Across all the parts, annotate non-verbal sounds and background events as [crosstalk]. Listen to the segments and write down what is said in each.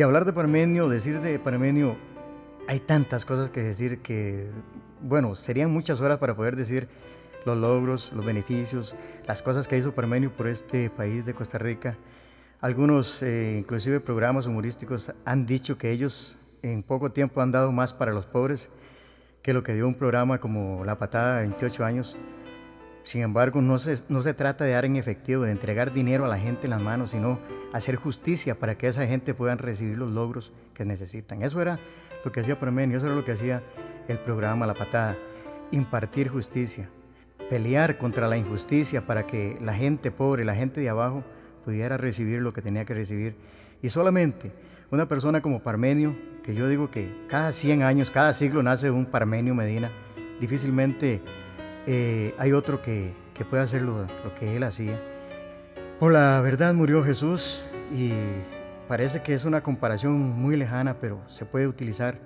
Y hablar de Parmenio, decir de Parmenio, hay tantas cosas que decir que, bueno, serían muchas horas para poder decir los logros, los beneficios, las cosas que hizo Parmenio por este país de Costa Rica. Algunos, eh, inclusive programas humorísticos, han dicho que ellos en poco tiempo han dado más para los pobres que lo que dio un programa como La Patada de 28 años. Sin embargo, no se, no se trata de dar en efectivo, de entregar dinero a la gente en las manos, sino hacer justicia para que esa gente pueda recibir los logros que necesitan. Eso era lo que hacía Promenio, eso era lo que hacía el programa La Patada, impartir justicia, pelear contra la injusticia para que la gente pobre, la gente de abajo, pudiera recibir lo que tenía que recibir. Y solamente una persona como Parmenio, que yo digo que cada 100 años, cada siglo nace un Parmenio Medina, difícilmente eh, hay otro que, que pueda hacer lo, que él hacía. Por la verdad murió Jesús y parece que es una comparación muy lejana, pero se puede utilizar.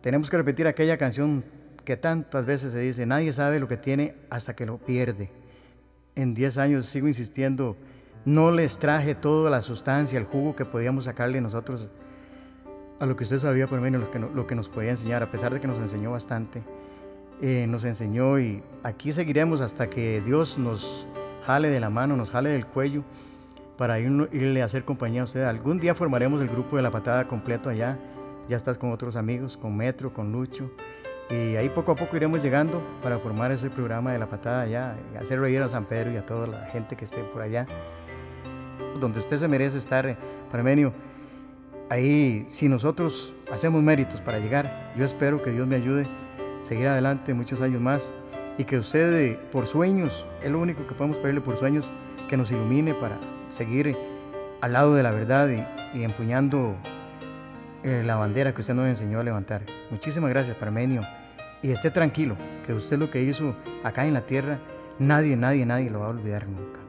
Tenemos que repetir aquella canción que tantas veces se dice, nadie sabe lo que tiene hasta que lo pierde. En 10 años sigo insistiendo, no les traje toda la sustancia, el jugo que podíamos sacarle nosotros a lo que usted sabía por menos lo que nos podía enseñar, a pesar de que nos enseñó bastante. Eh, nos enseñó y aquí seguiremos hasta que Dios nos jale de la mano, nos jale del cuello para irle a hacer compañía a usted. Algún día formaremos el grupo de la patada completo allá. Ya estás con otros amigos, con Metro, con Lucho. Y ahí poco a poco iremos llegando para formar ese programa de la patada allá, y hacer reír a San Pedro y a toda la gente que esté por allá. Donde usted se merece estar, eh, Parmenio. Ahí, si nosotros hacemos méritos para llegar, yo espero que Dios me ayude seguir adelante muchos años más y que usted por sueños, es lo único que podemos pedirle por sueños, que nos ilumine para seguir al lado de la verdad y, empuñando eh, la bandera que usted nos enseñó a levantar. Muchísimas gracias, Parmenio. Y esté tranquilo, que usted lo que hizo acá en la tierra, nadie, nadie, nadie lo va a olvidar nunca.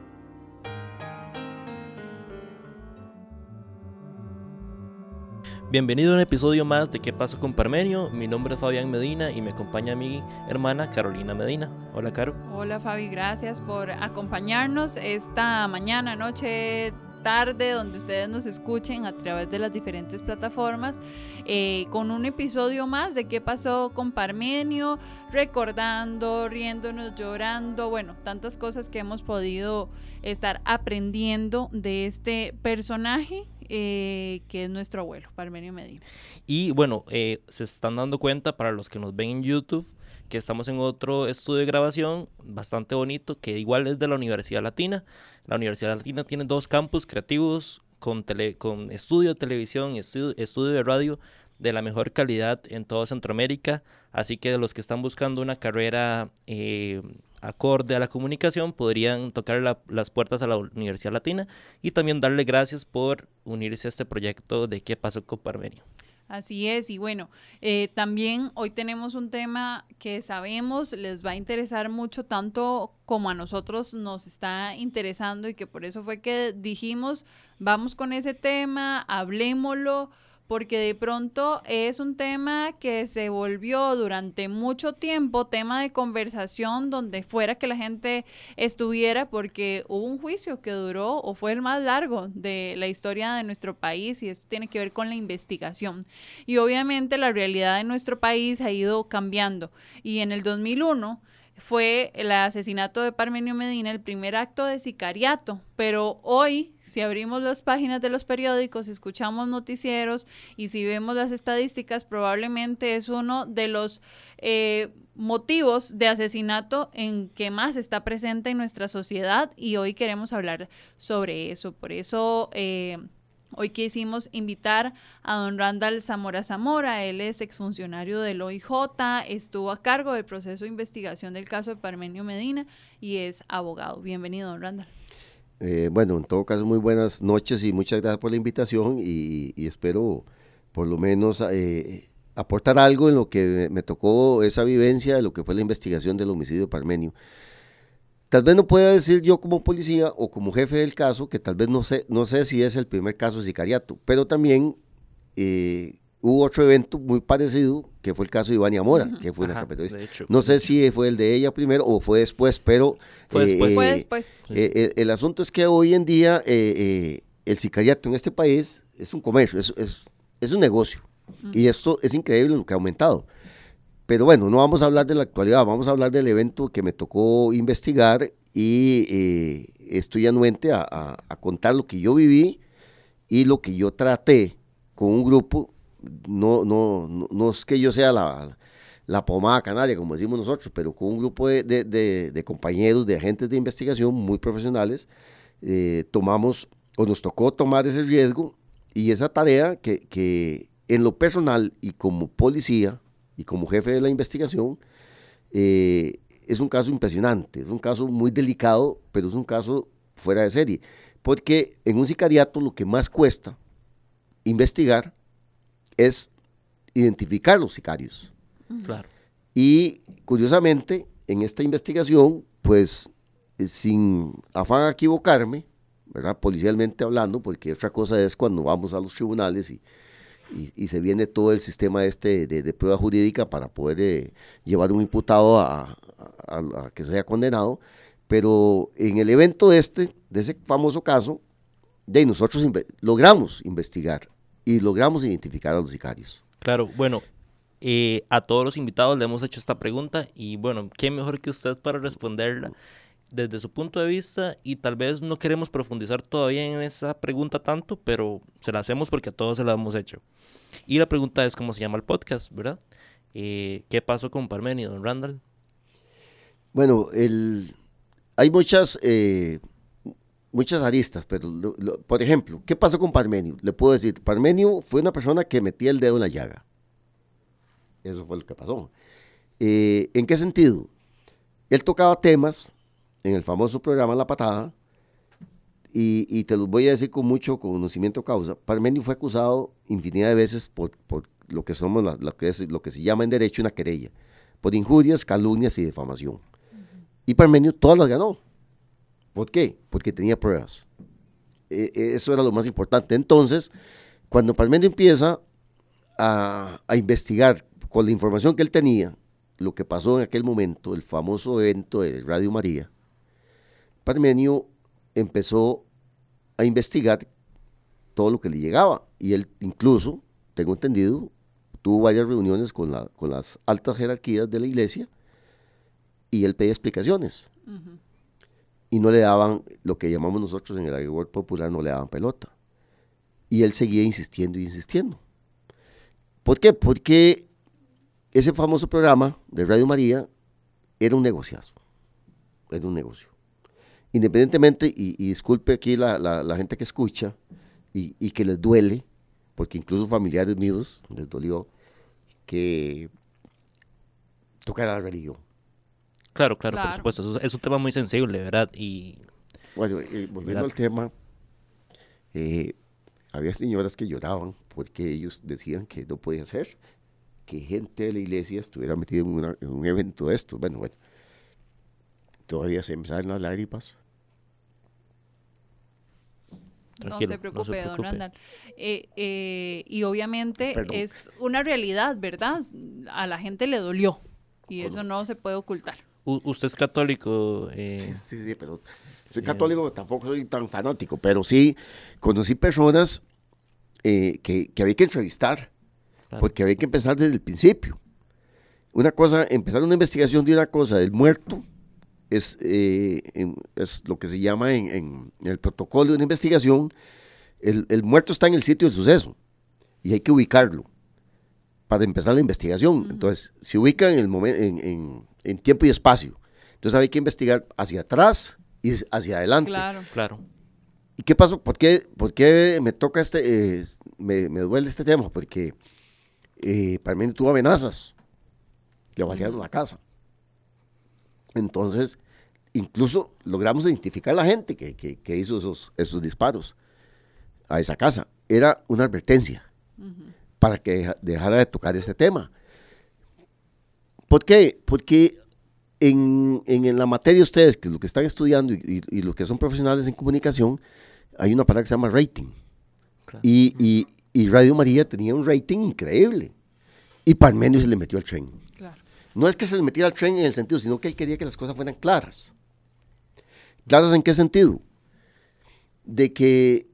Bienvenido a un episodio más de ¿Qué pasó con Parmenio? Mi nombre es Fabián Medina y me acompaña mi hermana Carolina Medina. Hola, Caro. Hola, Fabi. Gracias por acompañarnos esta mañana, noche, tarde, donde ustedes nos escuchen a través de las diferentes plataformas, eh, con un episodio más de qué pasó con Parmenio, recordando, riéndonos, llorando, bueno, tantas cosas que hemos podido estar aprendiendo de este personaje eh, que es nuestro abuelo, Parmenio Medina. Y bueno, eh, se están dando cuenta para los que nos ven en YouTube que estamos en otro estudio de grabación bastante bonito, que igual es de la Universidad Latina. La Universidad Latina tiene dos campus creativos con, tele, con estudio de televisión y estudio, estudio de radio de la mejor calidad en toda Centroamérica. Así que los que están buscando una carrera eh, acorde a la comunicación podrían tocar las puertas a la Universidad Latina y también darle gracias por unirse a este proyecto de qué pasó con Parmenio. Así es, y bueno, eh, también hoy tenemos un tema que sabemos les va a interesar mucho, tanto como a nosotros nos está interesando y que por eso fue que dijimos, vamos con ese tema, hablemoslo porque de pronto es un tema que se volvió durante mucho tiempo tema de conversación donde fuera que la gente estuviera, porque hubo un juicio que duró o fue el más largo de la historia de nuestro país y esto tiene que ver con la investigación. Y obviamente la realidad de nuestro país ha ido cambiando y en el 2001 fue el asesinato de Parmenio Medina el primer acto de sicariato, pero hoy, si abrimos las páginas de los periódicos, escuchamos noticieros y si vemos las estadísticas, probablemente es uno de los eh, motivos de asesinato en que más está presente en nuestra sociedad y hoy queremos hablar sobre eso. Por eso... Eh, Hoy quisimos invitar a don Randall Zamora Zamora, él es exfuncionario del OIJ, estuvo a cargo del proceso de investigación del caso de Parmenio Medina y es abogado. Bienvenido, don Randall. Eh, bueno, en todo caso, muy buenas noches y muchas gracias por la invitación y, espero por lo menos eh, aportar algo en lo que me tocó esa vivencia de lo que fue la investigación del homicidio de Parmenio. Tal vez no pueda decir yo como policía o como jefe del caso, que tal vez no sé, no sé si es el primer caso de sicariato, pero también eh, hubo otro evento muy parecido, que fue el caso de Ivania Mora, que fue Ajá, nuestra periodista. No sé si fue el de ella primero o fue después, pero... Fue después. Fue eh, después. eh, el, el asunto es que hoy en día eh, eh, el sicariato en este país es un comercio, es, es- es un negocio. Y esto es increíble lo que ha aumentado. Pero bueno, no vamos a hablar de la actualidad, vamos a hablar del evento que me tocó investigar y eh, estoy anuente a, a- a contar lo que yo viví y lo que yo traté con un grupo. No, no, no, no es que yo sea la, la pomada canaria, como decimos nosotros, pero con un grupo de, de- de- de compañeros, de agentes de investigación muy profesionales, eh, tomamos o nos tocó tomar ese riesgo y esa tarea que, que en lo personal y como policía y como jefe de la investigación, eh, es un caso impresionante, es un caso muy delicado, pero es un caso fuera de serie, porque en un sicariato lo que más cuesta investigar es identificar los sicarios. Claro. Y curiosamente, en esta investigación, pues eh, sin afán a equivocarme, ¿verdad? policialmente hablando, porque otra cosa es cuando vamos a los tribunales y, y- y se viene todo el sistema este de, prueba jurídica para poder eh, llevar un imputado a, a- a- que sea condenado. Pero en el evento este, de ese famoso caso, de nosotros logramos investigar y logramos identificar a los sicarios. Claro, bueno, eh, a todos los invitados le hemos hecho esta pregunta y bueno, ¿qué mejor que usted para responderla desde su punto de vista? Y tal vez no queremos profundizar todavía en esa pregunta tanto, pero se la hacemos porque a todos se la hemos hecho. Y la pregunta es cómo se llama el podcast, ¿verdad? Eh, ¿Qué pasó con Parmenio, don Randall? Bueno, hay muchas, eh, muchas aristas, pero por ejemplo, ¿qué pasó con Parmenio? Le puedo decir, Parmenio fue una persona que metía el dedo en la llaga. Eso fue lo que pasó. Eh, ¿En qué sentido? Él tocaba temas en el famoso programa La Patada, y, y te los voy a decir con mucho conocimiento de causa. Parmenio fue acusado infinidad de veces por, por lo, que somos la- lo, que es, lo que se llama en derecho una querella, por injurias, calumnias y difamación. Y Parmenio todas las ganó. ¿Por qué? Porque tenía pruebas. Eh, eh, eso era lo más importante. Entonces, cuando Parmenio empieza a, a investigar con la información que él tenía, lo que pasó en aquel momento, el famoso evento de Radio María, Parmenio empezó a investigar todo lo que le llegaba. Y él incluso, tengo entendido, tuvo varias reuniones con, la- con las altas jerarquías de la iglesia y él pedía explicaciones. Y no le daban lo que llamamos nosotros en el argot popular, no le daban pelota. Y él seguía insistiendo y insistiendo. ¿Por qué? Porque ese famoso programa de Radio María era un negociazo. Era un negocio. Independientemente, y, y disculpe aquí la, la- la gente que escucha y, y que les duele, porque incluso familiares míos les dolió que tocara la religión. Claro, claro, por supuesto. eso Es un tema muy sensible, ¿verdad? Y Bueno, eh, volviendo ¿Verdad? al tema, eh, había señoras que lloraban porque ellos decían que no podía ser que gente de la iglesia estuviera metida en, una- en un evento de estos. Bueno, bueno, todavía se me salen las lágrimas. Tranquilo. no se preocupe, don preocupe. Randall. Eh, eh, y obviamente Perdón. es una realidad, ¿verdad? A la gente le dolió. Y eso no se puede ocultar. U- usted es católico. eh, Sí, sí, sí, pero soy católico, tampoco soy tan fanático, pero sí conocí personas eh, que, que había que entrevistar, Claro. porque había que empezar desde el principio. Una cosa, empezar una investigación de una cosa del muerto es, eh, en- es lo que se llama en, en el protocolo de una investigación, el, el muerto está en el sitio del suceso y hay que ubicarlo para empezar la investigación. Entonces, se ubica en, el momen- en, en- en tiempo y espacio. Entonces hay que investigar hacia atrás y hacia adelante. Claro. Claro. ¿Y qué pasó? ¿Por qué, por qué me toca este, eh, me, me duele este tema? Porque eh, Parmenio tuvo amenazas. Le balearon la casa. Entonces, incluso logramos identificar a la gente que, que- que hizo esos, esos disparos a esa casa. Era una advertencia para que deja- dejara de tocar este tema. ¿Por qué? Porque en, en- en la materia de ustedes, que lo que están estudiando y, y- y los que son profesionales en comunicación, hay una palabra que se llama rating. Claro. Y, y- y Radio María tenía un rating increíble. Y Parmenio se le metió al tren. Claro. No es que se le metiera al tren en el sentido, sino que él quería que las cosas fueran claras. ¿Claras en qué sentido? De que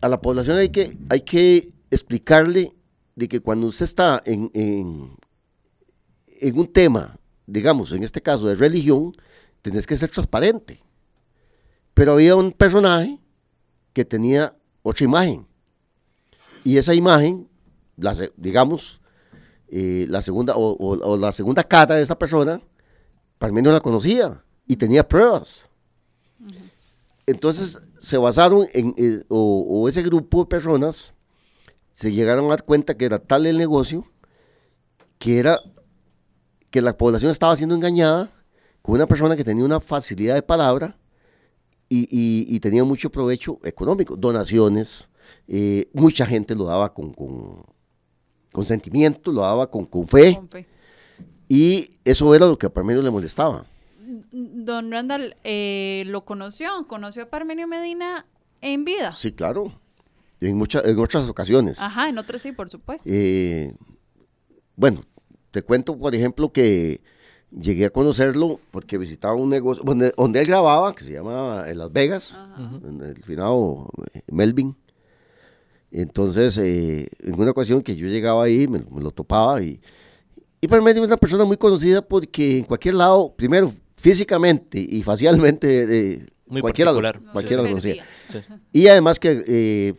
a la población hay que, hay que explicarle de que cuando usted está en, en, un tema, digamos, en este caso de religión, tenés que ser transparente. Pero había un personaje que tenía otra imagen. Y esa imagen, la, digamos, eh, la segunda o, o- la segunda cara de esa persona, Parmenio la conocía y tenía pruebas. Entonces se basaron en, eh, o, o ese grupo de personas se llegaron a dar cuenta que era tal el negocio que era que la población estaba siendo engañada con una persona que tenía una facilidad de palabra y, y- y tenía mucho provecho económico, donaciones, eh, mucha gente lo daba con, con, con sentimiento, lo daba con, con fe, Con fe. y eso era lo que a Parmenio le molestaba. Don Randall, eh, ¿lo conoció? ¿Conoció a Parmenio Medina en vida? Sí, claro, en, muchas en otras ocasiones. Ajá, en otras sí, por supuesto. Eh, bueno, te cuento, por ejemplo, que llegué a conocerlo porque visitaba un negocio donde, donde él grababa, que se llama en Las Vegas, en el finado eh, Melvin. Entonces, eh, en una ocasión que yo llegaba ahí, me, me lo topaba y, y para mí es una persona muy conocida porque en cualquier lado, primero físicamente y facialmente, eh, Muy cualquiera, lo- cualquiera se lo conocía. Sí. Y además que eh,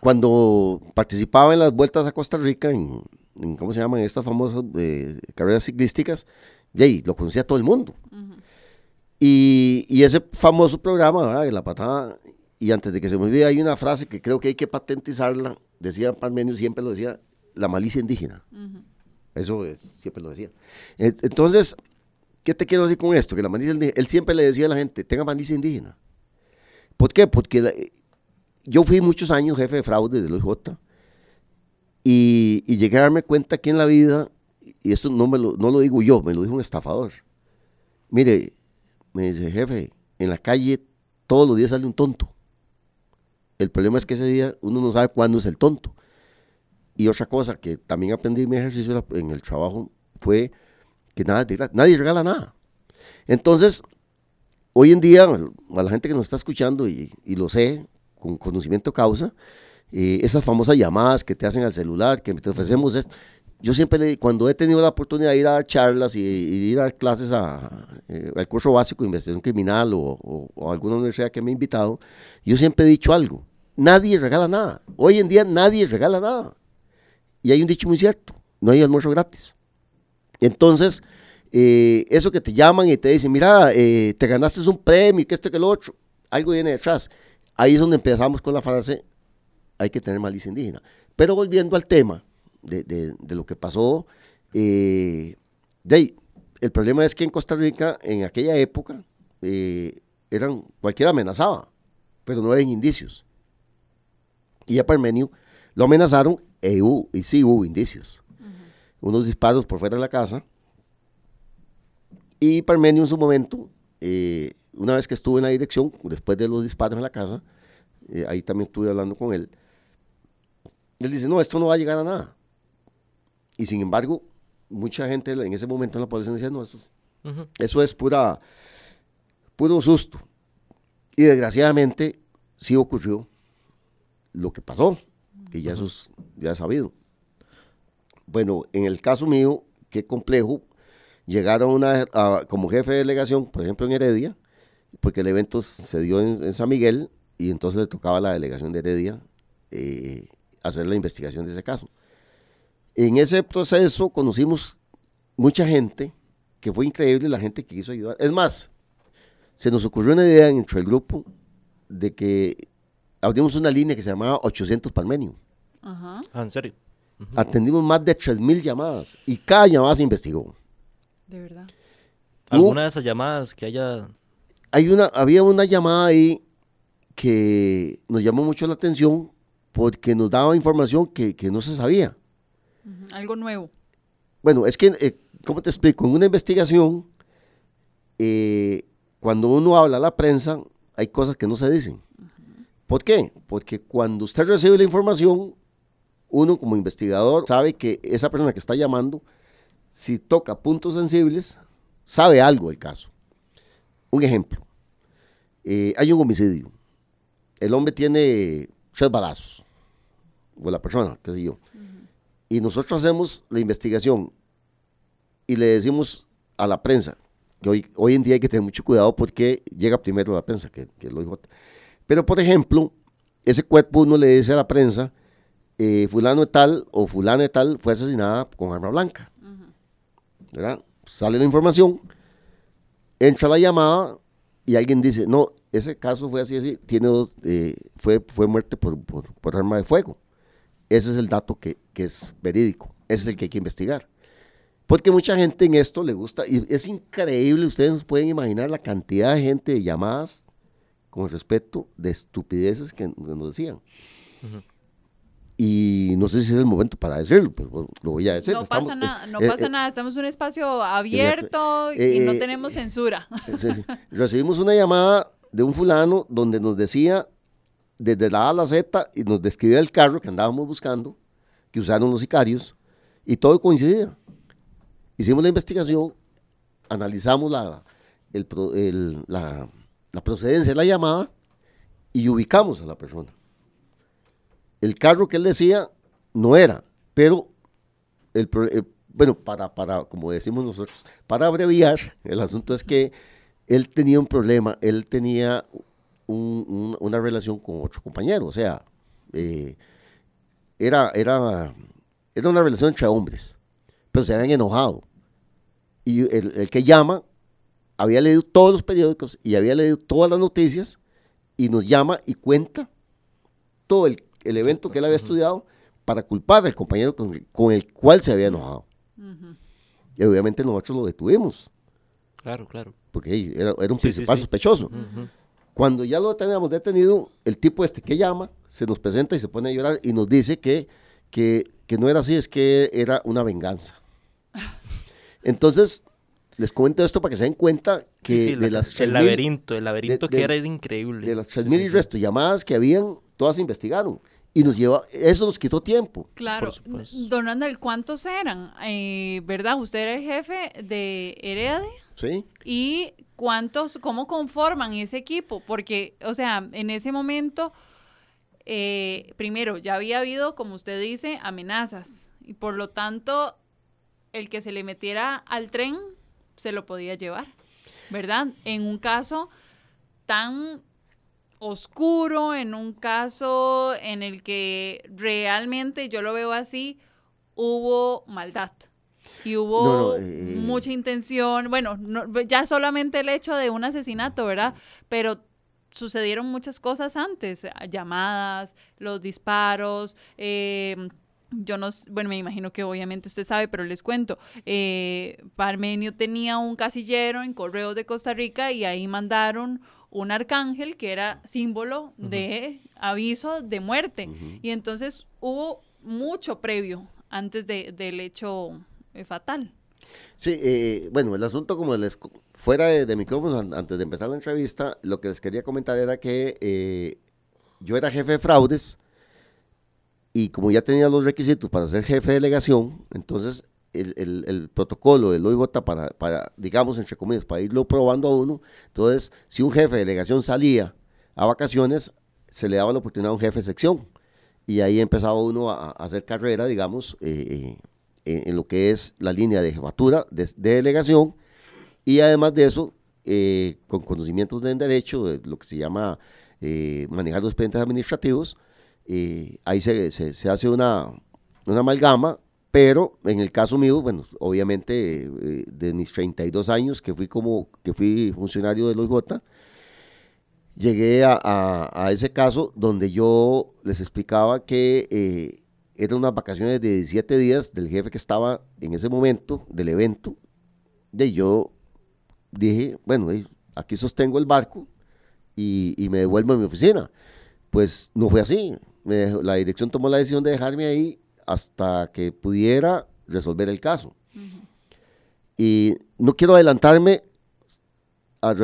cuando participaba en las vueltas a Costa Rica, en, en, ¿cómo se llaman? Estas famosas eh, carreras ciclísticas, y ahí lo conocía todo el mundo. y, y ese famoso programa, ¿verdad? de La Patada, y antes de que se me olvide, hay una frase que creo que hay que patentizarla, decía Parmenio, siempre lo decía, la malicia indígena. Eso eh, siempre lo decía. Entonces, ¿qué te quiero decir con esto? Que la malicia indígena, él siempre le decía a la gente, tenga malicia indígena. ¿Por qué? Porque yo fui muchos años jefe de fraude de los J y, llegué a darme cuenta que en la vida, y esto no, me lo, no lo digo yo, me lo dijo un estafador. Mire, me dice, jefe, en la calle todos los días sale un tonto. El problema es que ese día uno no sabe cuándo es el tonto. Y otra cosa que también aprendí en mi ejercicio en el trabajo fue que nadie regala nada. Entonces, hoy en día, a la gente que nos está escuchando, y, lo sé, con conocimiento causa, eh, esas famosas llamadas que te hacen al celular, que te ofrecemos esto. Yo siempre, cuando he tenido la oportunidad de ir a charlas y, ir a clases eh, al curso básico de investigación criminal o- o alguna universidad que me ha invitado, yo siempre he dicho algo, nadie regala nada. Hoy en día nadie regala nada. Y hay un dicho muy cierto, no hay almuerzo gratis. Entonces, eh, eso que te llaman y te dicen, mira, eh, te ganaste un premio, que esto, que lo otro, algo viene detrás. Ahí es donde empezamos con la frase, hay que tener malicia indígena. Pero volviendo al tema de, lo que pasó, eh, el problema es que en Costa Rica, en aquella época, eh, eran, cualquiera amenazaba, pero no había indicios. Y a Parmenio lo amenazaron e hubo- y sí hubo indicios. Unos disparos por fuera de la casa. Y Parmenio en su momento, eh, una vez que estuve en la dirección, después de los disparos en la casa, eh, ahí también estuve hablando con él, él dice, no, esto no va a llegar a nada. Y sin embargo, mucha gente en ese momento en la población decía, no, eso, eso es pura, puro susto. Y desgraciadamente sí ocurrió lo que pasó, que ya eso es, ya es sabido. Bueno, en el caso mío, qué complejo, llegaron una, a- como jefe de delegación, por ejemplo en Heredia, porque el evento se dio en, en San Miguel y entonces le tocaba a la delegación de Heredia eh, hacer la investigación de ese caso. En ese proceso conocimos mucha gente, que fue increíble la gente que quiso ayudar. Es más, se nos ocurrió una idea dentro del grupo de que abrimos una línea que se llamaba 800 Parmenio. Ajá. Ah, en serio. Atendimos más de 3.000 llamadas y cada llamada se investigó. De verdad. ¿Alguna de esas llamadas que haya... Hay una, había una llamada ahí que nos llamó mucho la atención porque nos daba información que, que no se sabía. Algo nuevo. Bueno, es que, eh, ¿cómo te explico? En una investigación, eh, cuando uno habla a la prensa, hay cosas que no se dicen. ¿Por qué? Porque cuando usted recibe la información, uno como investigador sabe que esa persona que está llamando, si toca puntos sensibles, sabe algo del caso. Un ejemplo, eh, hay un homicidio, el hombre tiene tres balazos, o la persona, qué sé yo, y nosotros hacemos la investigación y le decimos a la prensa, que hoy, hoy en día hay que tener mucho cuidado porque llega primero la prensa que, que lo dijo. Pero, por ejemplo, ese cuerpo uno le dice a la prensa, eh, fulano de tal o fulana de tal fue asesinada con arma blanca. ¿verdad? Sale la información, entra la llamada y alguien dice, no, ese caso fue así, así, tiene dos, eh, fue, fue muerte por, por, arma de fuego. Ese es el dato que, que, es verídico, ese es el que hay que investigar. Porque mucha gente en esto le gusta, y es increíble, ustedes pueden imaginar la cantidad de gente de llamadas con respecto de estupideces que nos decían. Y no sé si es el momento para decirlo, pues lo voy a decir. No pasa, nada, no eh, pasa eh, nada, estamos en un espacio abierto y no eh, tenemos censura. [laughs] Recibimos una llamada de un fulano donde nos decía desde la A a la Z y nos describía el carro que andábamos buscando, que usaron los sicarios, y todo coincidía. Hicimos la investigación, analizamos la, el, la, la procedencia de la llamada y ubicamos a la persona. El carro que él decía no era, pero el, bueno, para, para, como decimos nosotros, para abreviar, el asunto es que él tenía un problema, él tenía una relación con otro compañero, o sea, eh, era, era, era una relación entre hombres, pero se habían enojado. Y el que llama había leído todos los periódicos y había leído todas las noticias y nos llama y cuenta todo el, evento que él había estudiado para culpar al compañero con, el cual se había enojado. Y obviamente nosotros lo detuvimos. Claro, claro. Porque era, un principal sospechoso. Cuando ya lo teníamos detenido, el tipo este que llama se nos presenta y se pone a llorar y nos dice que, que, que no era así, es que era una venganza. Entonces, les comento esto para que se den cuenta que de las el laberinto, el laberinto que era, increíble. De las 3.000 y resto llamadas que habían, todas se investigaron. Y nos lleva, eso nos quitó tiempo. Claro. Don Randall, ¿cuántos eran? Eh, ¿Verdad? Usted era el jefe de Herede. Sí. ¿Y cuántos, cómo conforman ese equipo? Porque, o sea, en ese momento, eh, primero, ya había habido, como usted dice, amenazas. Y por lo tanto, el que se le metiera al tren se lo podía llevar, ¿verdad? En un caso tan oscuro, en un caso en el que realmente yo lo veo así, hubo maldad. Y hubo eh, eh. mucha intención, bueno, ya solamente el hecho de un asesinato, ¿verdad? Pero sucedieron muchas cosas antes, llamadas, los disparos, eh, yo no, bueno, me imagino que obviamente usted sabe, pero les cuento. Eh, Parmenio tenía un casillero en Correos de Costa Rica y ahí mandaron un arcángel que era símbolo de aviso de muerte. Y entonces hubo mucho previo antes del hecho eh, fatal. Sí, eh, bueno, el asunto como les fuera de, de micrófonos, antes de empezar la entrevista, lo que les quería comentar era que yo era jefe de fraudes y como ya tenía los requisitos para ser jefe de delegación, entonces el, protocolo del OIJ para, para, digamos, entre comillas, para irlo probando a uno, entonces, si un jefe de delegación salía a vacaciones, se le daba la oportunidad a un jefe de sección. Y ahí empezaba uno a, hacer carrera, digamos, eh, eh, en, lo que es la línea de jefatura de, delegación. Y además de eso, eh, con conocimientos de derecho, de lo que se llama manejar los expedientes administrativos, ahí se, se, hace una, una, amalgama, pero en el caso mío, bueno, obviamente eh, de mis 32 años que fui como que fui funcionario de los Gota, llegué a, a, ese caso donde yo les explicaba que eh, eran unas vacaciones de 17 días del jefe que estaba en ese momento del evento, y yo dije, bueno, aquí sostengo el barco y, y me devuelvo a mi oficina. Pues no fue así la dirección tomó la decisión de dejarme ahí hasta que pudiera resolver el caso. Y no quiero adelantarme a,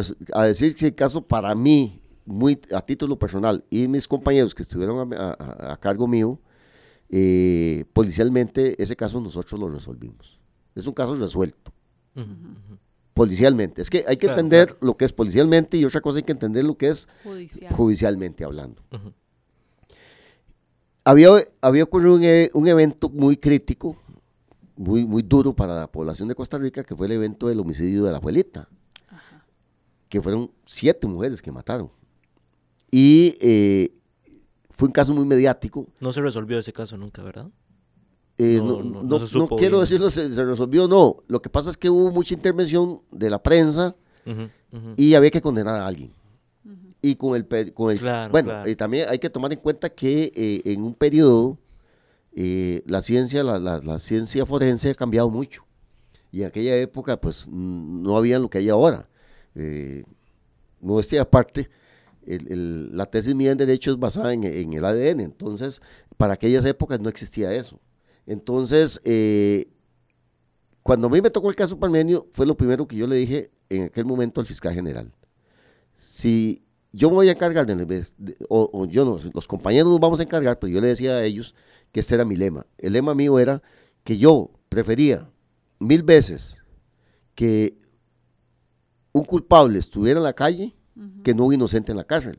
decir que el caso para mí, muy a título personal, y mis compañeros que estuvieron a, cargo mío, eh, policialmente ese caso nosotros lo resolvimos. Es un caso resuelto policialmente. Es que hay que Claro, entender claro. lo que es policialmente y otra cosa hay que entender lo que es Judicial. judicialmente hablando. Había, había ocurrido un, e- un evento muy crítico, muy, muy duro para la población de Costa Rica, que fue el evento del homicidio de la abuelita, Ajá. que fueron siete mujeres que mataron. Y eh, fue un caso muy mediático. No se resolvió ese caso nunca, ¿verdad? Eh, No, no, no- no no- se no supo quiero bien. decirlo, se, se resolvió no. Lo que pasa es que hubo mucha intervención de la prensa y había que condenar a alguien. Y con el, con el Claro, bueno, claro. y también hay que tomar en cuenta que eh, en un periodo eh, la ciencia, la, la- la ciencia forense ha cambiado mucho. Y en aquella época, pues, no había lo que hay ahora. Eh, modestia aparte, el- el- la tesis mía en Derecho es basada en, en el ADN. Entonces, para aquellas épocas no existía eso. Entonces, eh, cuando a mí me tocó el caso Parmenio, fue lo primero que yo le dije en aquel momento al fiscal general. Si yo me voy a encargar, de, o, o yo no, los compañeros nos vamos a encargar, pero yo le decía a ellos que este era mi lema. El lema mío era que yo prefería mil veces que un culpable estuviera en la calle que no un inocente en la cárcel.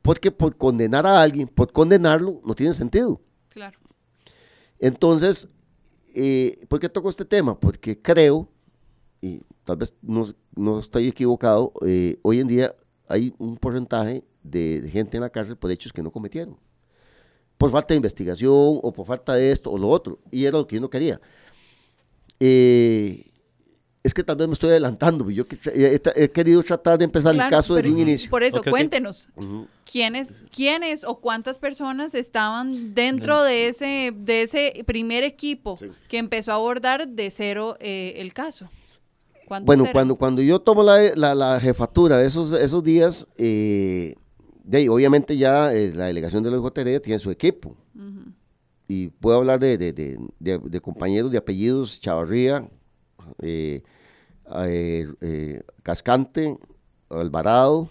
Porque por condenar a alguien, por condenarlo, no tiene sentido. Claro. Entonces, eh, ¿por qué toco este tema? Porque creo, y tal vez no, no estoy equivocado, eh, hoy en día hay un porcentaje de, de gente en la cárcel por hechos que no cometieron. Por falta de investigación o por falta de esto o lo otro. Y era lo que yo no quería. Eh, es que tal vez me estoy adelantando. Yo que- he, querido tratar de empezar Claro, el caso desde un inicio. Por eso, cuéntenos. ¿Quiénes, ¿Quiénes o cuántas personas estaban dentro de ese, de ese primer equipo Sí. que empezó a abordar de cero eh, el caso? ¿Cuántos Bueno, cuando, cuando yo tomo la, la- la jefatura esos, esos días, eh, de ahí, obviamente ya eh, la delegación de la OJT tiene su equipo. Y puedo hablar de, de- de- compañeros de apellidos, Chavarría, eh, Cascante, Alvarado,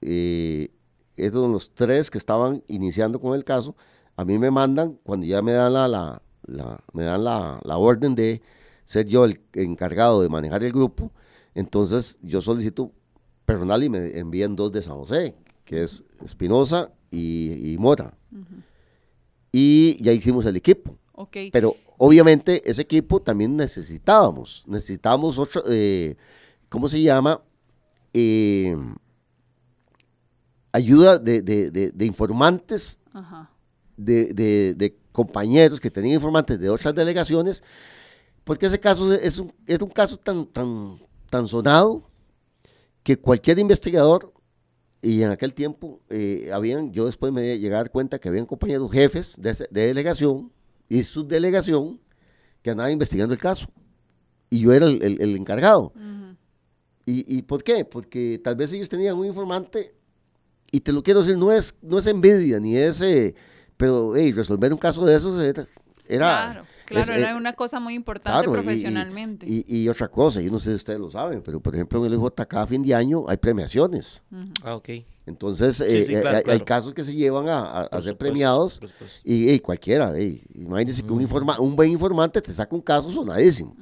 esos son los tres que estaban iniciando con el caso. A mí me mandan, cuando ya me dan la, la- la- me dan la, la orden de ser yo el encargado de manejar el grupo, entonces yo solicito personal y me envían dos de San José, que es Espinosa y, y Mora. Y ya hicimos el equipo. Pero obviamente ese equipo también necesitábamos. Necesitábamos otro, eh, ¿cómo se llama? Eh, ayuda de, de- de- de informantes, Ajá. de compañeros que tenían informantes de otras delegaciones, porque ese caso es un, es un caso tan, tan, tan sonado que cualquier investigador, y en aquel tiempo eh, habían, yo después me llegué a dar cuenta que habían compañeros jefes de, ese- de delegación y subdelegación que andaban investigando el caso. Y yo era el, el- el encargado. ¿Y, ¿Y por qué? Porque tal vez ellos tenían un informante, y te lo quiero decir, no es, no es envidia, ni es, eh, pero hey, resolver un caso de esos era... era claro, claro, es- era eh, una cosa muy importante claro, y- y- profesionalmente. Y, y otra cosa, yo no sé si ustedes lo saben, pero por ejemplo en el IJK a fin de año hay premiaciones. Ujú. Ah, ok. Entonces Sí, eh, sí, eh, claro, hay, casos que se llevan a, a- ser supuesto, premiados y hey, cualquiera, imagínense que un, informa- un buen informante te saca un caso sonadísimo.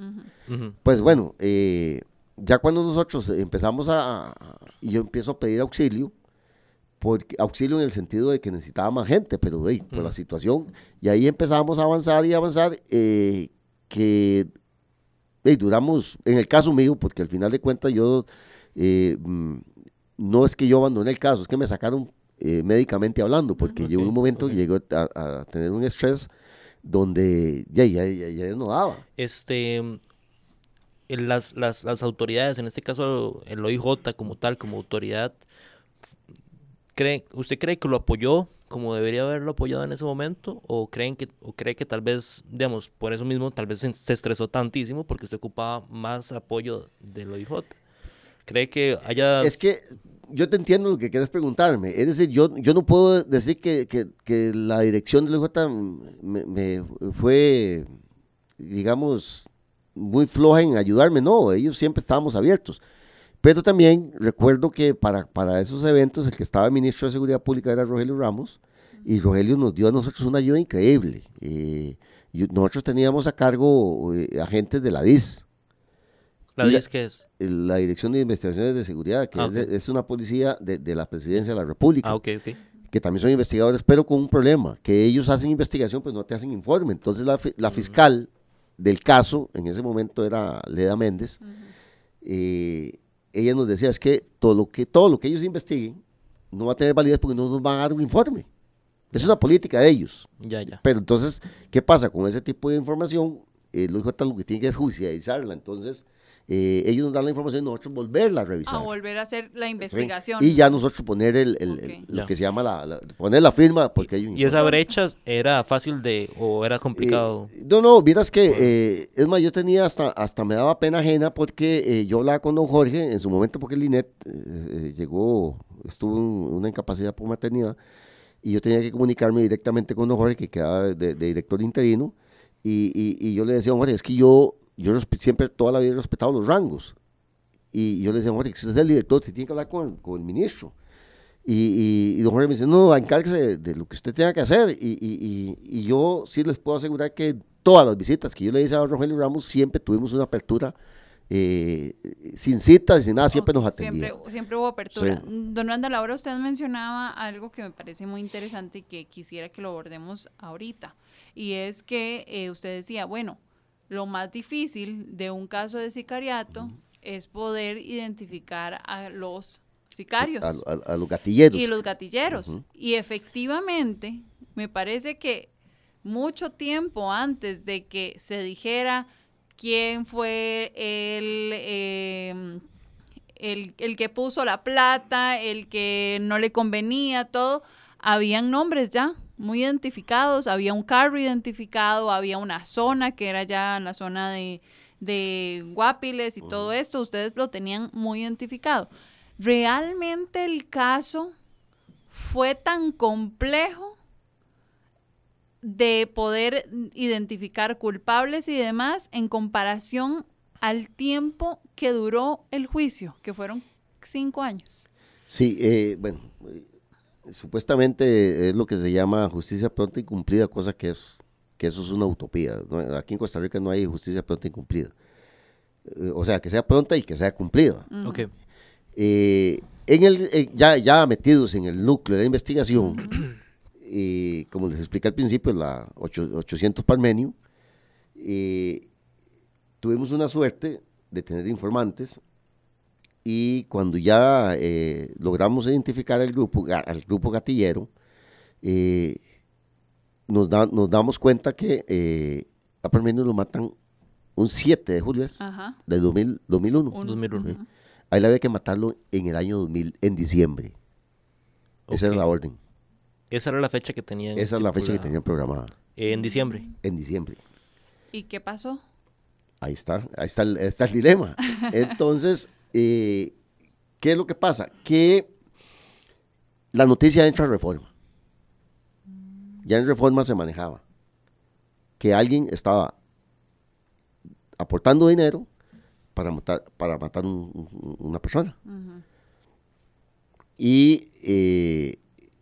Pues bueno, eh, ya cuando nosotros empezamos a, a- y yo empiezo a pedir auxilio, porque auxilio en el sentido de que necesitaba más gente, pero hey, por la situación, y ahí empezamos a avanzar y avanzar, eh, que hey, duramos, en el caso mío, porque al final de cuentas yo, eh, mm, no es que yo abandoné el caso, es que me sacaron eh, médicamente hablando, porque Ujú. llegó un momento ok. que llegó a, a tener un estrés donde ya, ya, ya, ya no daba. Este, las, las, las autoridades, en este caso el OIJ como tal, como autoridad, ¿cree, ¿usted cree que lo apoyó como debería haberlo apoyado en ese momento? ¿O, creen que, o cree que tal vez, digamos, por eso mismo, tal vez se, estresó tantísimo porque usted ocupaba más apoyo del OIJ? ¿Cree que haya... Es que yo te entiendo lo que quieres preguntarme. Es decir, yo, yo no puedo decir que, que- que la dirección del OJ me, me fue, digamos, muy floja en ayudarme. No, ellos siempre estábamos abiertos. Pero también recuerdo que para, para esos eventos el que estaba ministro de Seguridad Pública era Rogelio Ramos y Rogelio nos dio a nosotros una ayuda increíble. Eh, y nosotros teníamos a cargo eh, agentes de la DIS. ¿La DIS qué es? La Dirección de Investigaciones de Seguridad, que Ah, es, de- ok. es una policía de, de la Presidencia de la República, Ah, ok, ok. que también son investigadores, pero con un problema, que ellos hacen investigación, pero no te hacen informe. Entonces la, la fiscal del caso, en ese momento era Leda Méndez, eh, ella nos decía, es que todo lo que, todo lo que ellos investiguen no va a tener validez porque no nos van a dar un informe. Es una política de ellos. Ya, ya. Pero entonces, ¿qué pasa con ese tipo de información? Eh, lo que tiene que es judicializarla. Entonces, eh, ellos nos dan la información y nosotros volverla a revisar. A volver a hacer la Sí. investigación. Y ya nosotros poner el, el- lo que se llama la, la- poner la firma porque hay un ¿Y esa brecha era fácil de o era complicado? Eh, no, no, vieras que, eh, es más, yo tenía hasta, hasta me daba pena ajena porque eh, yo hablaba con don Jorge en su momento porque el INET eh, eh, llegó, estuvo en una incapacidad por maternidad y yo tenía que comunicarme directamente con don Jorge que quedaba de, de director interino y, y- y yo le decía, don Jorge, es que yo, yo siempre toda la vida he respetado los rangos y yo le decía, Jorge, si usted es el director, usted tiene que hablar con, con el ministro. Y, y, y don Jorge me dice, no, encárguese de, de lo que usted tenga que hacer. Y, y- yo sí les puedo asegurar que todas las visitas que yo le hice a don Rogelio Ramos, siempre tuvimos una apertura eh, sin citas sin nada, siempre nos Ok, atendía. Siempre, siempre hubo apertura. Sí. Don Randall, ahora usted mencionaba algo que me parece muy interesante y que quisiera que lo abordemos ahorita. Y es que eh, usted decía, bueno, lo más difícil de un caso de sicariato es poder identificar a los sicarios A, a- a los gatilleros. y los gatilleros. Y efectivamente, me parece que mucho tiempo antes de que se dijera quién fue el, eh, el, el que puso la plata, el que no le convenía, todo, habían nombres ya muy identificados, había un carro identificado, había una zona que era ya la zona de, de Guapiles y todo esto, ustedes lo tenían muy identificado. ¿Realmente el caso fue tan complejo de poder identificar culpables y demás en comparación al tiempo que duró el juicio, que fueron cinco años? Sí, eh, bueno, supuestamente es lo que se llama justicia pronta y cumplida, cosa que es que eso es una utopía. Aquí en Costa Rica no hay justicia pronta y cumplida. Eh, o sea, que sea pronta y que sea cumplida. Ok. Eh, en el, eh, ya, ya metidos en el núcleo de la investigación, [clears throat] eh, como les expliqué al principio, la ocho- 800 Parmenio, eh, tuvimos una suerte de tener informantes y cuando ya eh, logramos identificar al grupo, al grupo gatillero, eh, nos, da- nos damos cuenta que eh, a Parmenio lo matan un 7 de julio es, del 2000 2001. Un- 2001. ujú. A él había que matarlo en el año 2000, en diciembre. Esa era la orden. Esa era la fecha que tenían. Esa es la fecha que tenían programada, en diciembre. en diciembre. ¿Y qué pasó? Ahí está, ahí está el, está el dilema. [laughs] Entonces, eh, ¿qué es lo que pasa? Que la noticia entra a reforma. Ya en reforma se manejaba que alguien estaba aportando dinero para matar, para matar un- un- una persona. Y eh,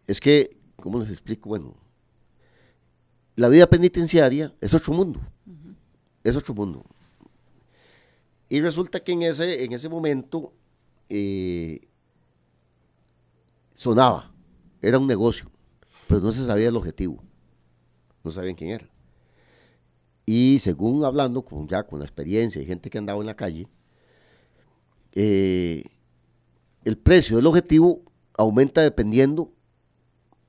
es que, ¿cómo les explico? Bueno, la vida penitenciaria es otro mundo. Es otro mundo. Y resulta que en ese, en ese momento eh, sonaba, era un negocio, pero no se sabía el objetivo. No sabían quién era. Y según hablando con, ya con la experiencia y gente que andaba en la calle, eh, el precio del objetivo aumenta dependiendo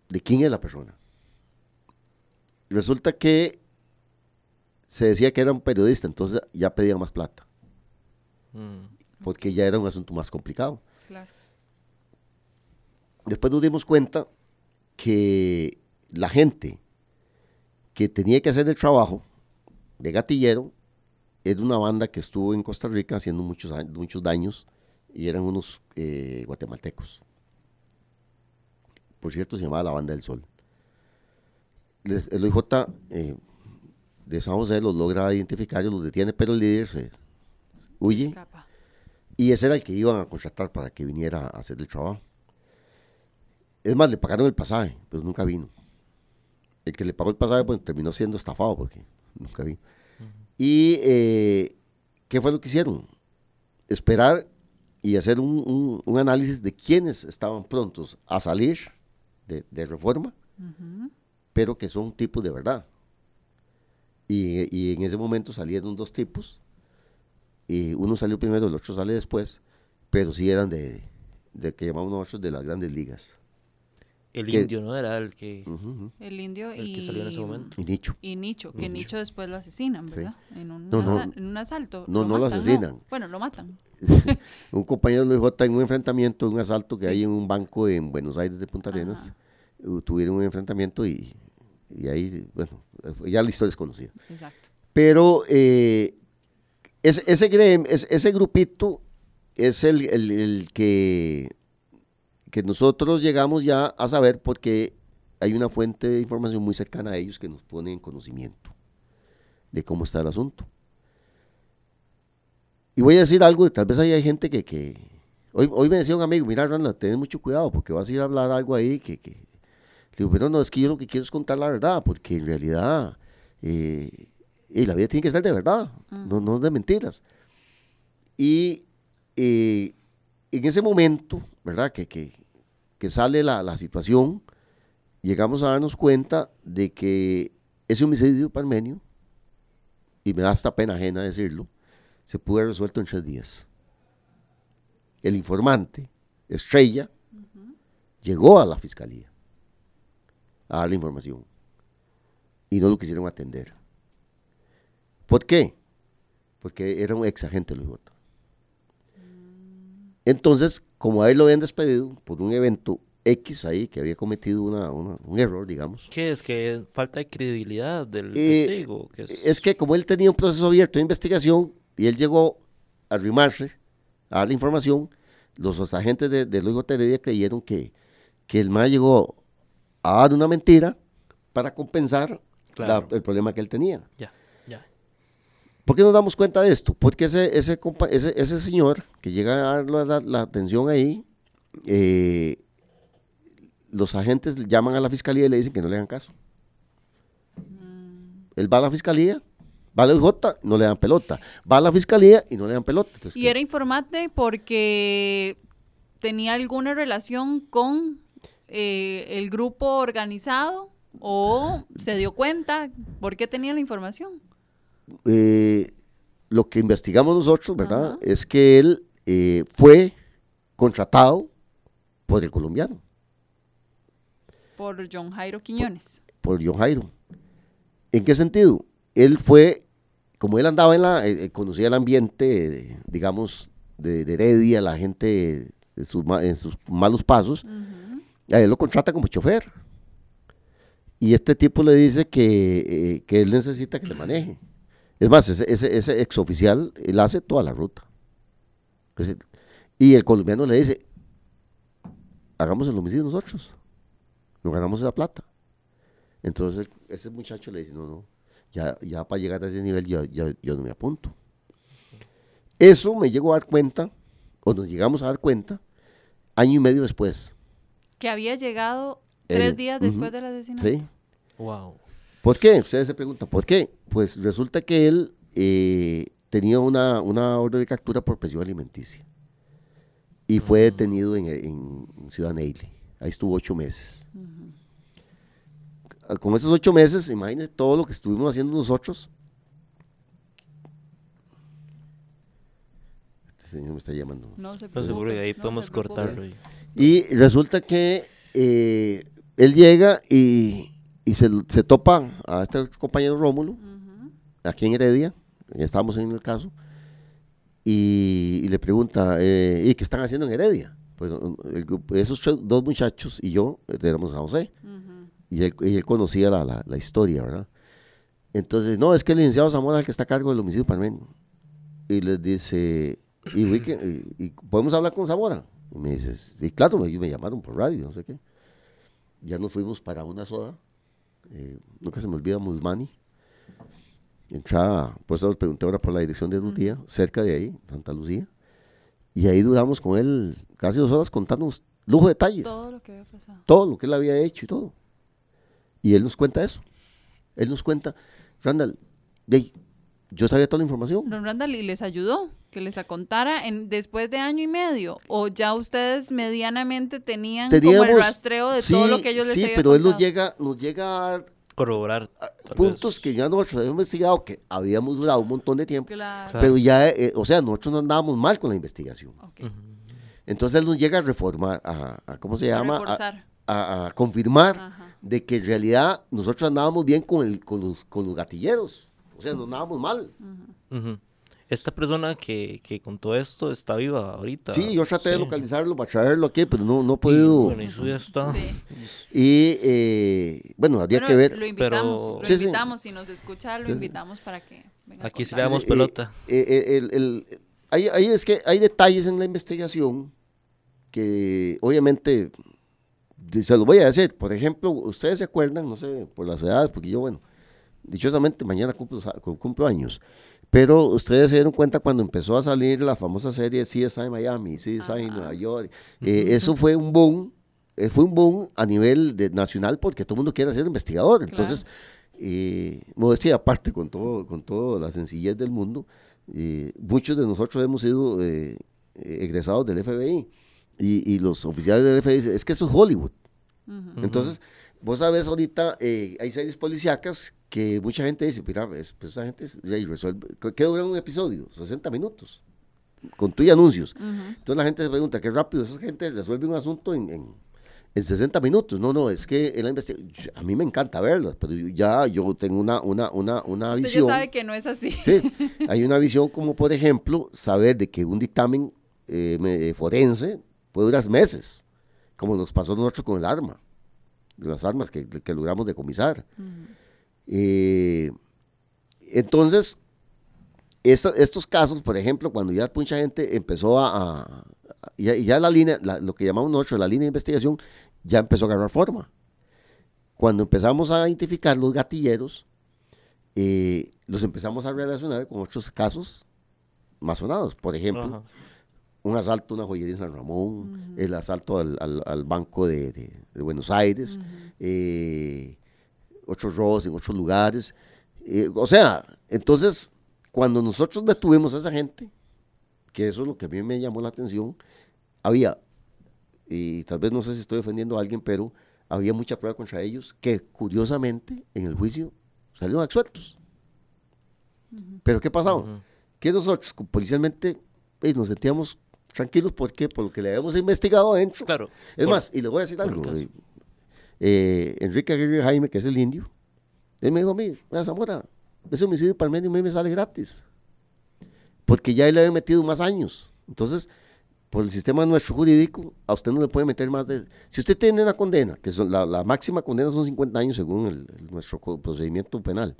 de quién es la persona. Resulta que se decía que era un periodista, entonces ya pedía más plata, Mm. porque ya era un asunto más complicado. Claro. Después nos dimos cuenta que la gente que tenía que hacer el trabajo de gatillero era una banda que estuvo en Costa Rica haciendo muchos, muchos daños y eran unos eh, guatemaltecos. Por cierto, se llamaba la Banda del Sol. Les- el OIJ eh, de San José los logra identificar y los detiene, pero el líder se huye y ese era el que iban a contratar para que viniera a hacer el trabajo. Es más, le pagaron el pasaje, pero nunca vino. El que le pagó el pasaje pues, terminó siendo estafado porque [laughs] nunca vi. Y eh, ¿qué fue lo que hicieron? Esperar y hacer un, un- un análisis de quiénes estaban prontos a salir de, de reforma, pero que son tipos de verdad. Y, y en ese momento salieron dos tipos, y uno salió primero, el otro sale después, pero sí eran de, de que llamamos nosotros de las grandes ligas. El que- indio, ¿no? Era el que. El indio el y... que salió en ese momento. Y Nicho. Y Nicho, que Nicho. Nicho después lo asesinan, Sí. ¿verdad? En, un, No, en un asalto. No, no lo asesinan. Bueno, lo matan. [laughs] un compañero de Luis J en un enfrentamiento, un asalto que Sí. hay en un banco en Buenos Aires de Punta Arenas, Ajá. uh, tuvieron un enfrentamiento y, y ahí, bueno, eh, ya la historia es conocida. Exacto. Pero eh, ese, ese, ese, grupito es el, el- que, que nosotros llegamos ya a saber porque hay una fuente de información muy cercana a ellos que nos pone en conocimiento de cómo está el asunto. Y voy a decir algo, tal vez ahí hay gente que... que hoy, hoy me decía un amigo, mira, Randa, ten mucho cuidado porque vas a ir a hablar algo ahí que... que... Pero no, es que yo lo que quiero es contar la verdad, porque en realidad eh, y la vida tiene que ser de verdad, no, no de mentiras. Y eh, en ese momento, ¿verdad? Que, que, que sale la, la situación, llegamos a darnos cuenta de que ese homicidio parmenio, y me da hasta pena ajena decirlo, se pudo haber resuelto en tres días. El informante, Estrella, llegó a la fiscalía a dar la información y no lo quisieron atender. ¿Por qué? Porque era un ex agente Luis J. Entonces, como a él lo habían despedido por un evento X ahí que había cometido una- una- un error, digamos, ¿Qué es? ¿Que falta de credibilidad del Eh, testigo? ¿Qué es? es que como él tenía un proceso abierto de investigación y él llegó a arrimarse a dar la información, los agentes de, de Luis J. Heredia creyeron que, que el MA llegó a dar una mentira para compensar la- el problema que él tenía. Ya, ya. ¿Por qué nos damos cuenta de esto? Porque ese, ese, compa- ese, ese señor que llega a dar la, atención ahí, eh, los agentes llaman a la fiscalía y le dicen que no le hagan caso. Él va a la fiscalía, va a la J, no le dan pelota. Va a la fiscalía y no le dan pelota. Entonces, Y ¿qué? era informante porque tenía alguna relación con eh, el grupo organizado o se dio cuenta por qué tenía la información. Eh, lo que investigamos nosotros, ¿verdad? Es que él eh, fue contratado por el colombiano. Por John Jairo Quiñones. por John Jairo. ¿En qué sentido? Él fue, como él andaba en la, eh, conocía el ambiente, digamos, de, de Heredia, la gente sus en sus malos pasos, Ujú. a él lo contrata como chofer. Y este tipo le dice que, eh, que él necesita que le maneje. Es más, ese, ese, ese exoficial, él hace toda la ruta. Y el colombiano le dice, hagamos el homicidio nosotros, nos ganamos esa plata. Entonces ese muchacho le dice, no, no, ya, ya para llegar a ese nivel yo, yo, yo no me apunto. Eso me llegó a dar cuenta, o nos llegamos a dar cuenta, año y medio después. Que había llegado Eh, tres días después del asesinato. ¿Sí? Wow. ¿Por qué? Ustedes se preguntan, ¿por qué? Pues resulta que él eh, tenía una, una orden de captura por presión alimenticia y fue detenido en, en Ciudad Neily. Ahí estuvo ocho meses. Ah, Con esos ocho meses, imagínense todo lo que estuvimos haciendo nosotros. Este señor me está llamando. No se No preocupe. seguro que ahí no podemos cortarlo. y- Y resulta que eh, él llega y, y se, se topa a este compañero Rómulo, aquí en Heredia, estábamos en el caso, y, y le pregunta, eh, ¿y qué están haciendo en Heredia? Pues el esos dos muchachos y yo eh, éramos San José, y él, y él conocía la, la- la historia, ¿verdad? Entonces, no, es que el licenciado Zamora es el que está a cargo del homicidio parmenio. Y les dice, ¿y, podemos hablar con Zamora? Y me dice, sí, claro, ellos me llamaron por radio, no sé qué. Ya nos fuimos para una soda, eh, nunca se me olvida Musmani. Entraba, pues os pregunté ahora por la dirección de Lucía, cerca de ahí, Santa Lucía. Y ahí duramos con él casi dos horas contándonos lujo de detalles Todo lo que había pasado. todo lo que él había hecho y todo. Y él nos cuenta eso. Él nos cuenta, Randall, hey, yo sabía toda la información. Don Randall, ¿y les ayudó? Que les contara en, después de año y medio. ¿O ya ustedes medianamente tenían como el Teníamos- rastreo de todo lo que ellos les Sí, pero él nos llega, nos llega a dar Corroborar. puntos vez. que ya nosotros habíamos investigado, que habíamos durado un montón de tiempo. Claro. Pero ya, eh, o sea, nosotros no andábamos mal con la investigación. Entonces él nos llega a reformar, a, a- ¿cómo se A llama? A, reforzar. a- a confirmar Ajá. de que en realidad nosotros andábamos bien con, el, con, los, con los gatilleros. O sea, no andábamos mal. Ujú. Esta persona que, que contó esto está viva ahorita. Sí, yo traté de Sí. localizarlo para traerlo aquí, pero no, no he Y, podido. bueno, eso ya está. Sí. Y eh, bueno, habría Bueno, que ver. Lo invitamos, pero- lo Sí, sí. invitamos. Si nos escucha, lo Sí. invitamos para que venga a Aquí sí le damos Eh, pelota. eh, eh, el- el- ahí, ahí es que hay detalles en la investigación que obviamente de- se los voy a decir. Por ejemplo, ustedes se acuerdan, no sé, por las edades, porque yo, bueno, dichosamente mañana cumplo, cumplo años. Pero ustedes se dieron cuenta cuando empezó a salir la famosa serie CSI Miami, CSI Ajá. Nueva York. Eh, Eso fue un boom, eh, fue un boom a nivel de- nacional porque todo el mundo quiere ser investigador. Entonces, eh, modestia aparte, con todo, con toda la sencillez del mundo, eh, muchos de nosotros hemos sido eh, egresados del FBI y, y los oficiales del FBI dicen, es que eso es Hollywood. Ujú. Entonces, vos sabes ahorita, eh, hay series policíacas que mucha gente dice, mira, es- pues esa gente resuelve, ¿qué dura un episodio? 60 minutos, con tu y anuncios. Entonces la gente se pregunta, qué rápido esa gente resuelve un asunto en, en, en 60 minutos. No, no, es que en la investigación, a mí me encanta verlas, pero yo- ya yo tengo una, una, una, una Usted visión. ya sabe que no es así. Sí, hay una visión como, por ejemplo, saber de que un dictamen eh, eh, forense puede durar meses, como nos pasó a nosotros con el arma, las armas que, que logramos decomisar. Eh, entonces, esta- estos casos, por ejemplo, cuando ya mucha gente empezó a... a- ya, ya la línea, la- lo que llamamos nosotros la línea de investigación, ya empezó a agarrar forma. Cuando empezamos a identificar los gatilleros, eh, los empezamos a relacionar con otros casos más sonados. Por ejemplo, Ajá. Un asalto a una joyería en San Ramón, el asalto al, al- al Banco de, de- de Buenos Aires, eh, otros robos en otros lugares. Eh, o sea, entonces, cuando nosotros detuvimos a esa gente, que eso es lo que a mí me llamó la atención, había, y tal vez no sé si estoy ofendiendo a alguien, pero había mucha prueba contra ellos que curiosamente en el juicio salieron absueltos. Pero ¿qué pasaba? Que nosotros policialmente eh, nos sentíamos tranquilos porque por lo que le habíamos investigado adentro. Claro. Es por- más, y le voy a decir algo. eh, eh, Enrique Aguirre Jaime, que es el indio, él me dijo a mí, "Mira, Zamora, ese homicidio palmeño a mí me sale gratis. Porque ya él le había metido más años. Entonces, por el sistema nuestro jurídico, a usted no le puede meter más de... Si usted tiene una condena, que son, la, la máxima condena son 50 años según el- el- nuestro procedimiento penal,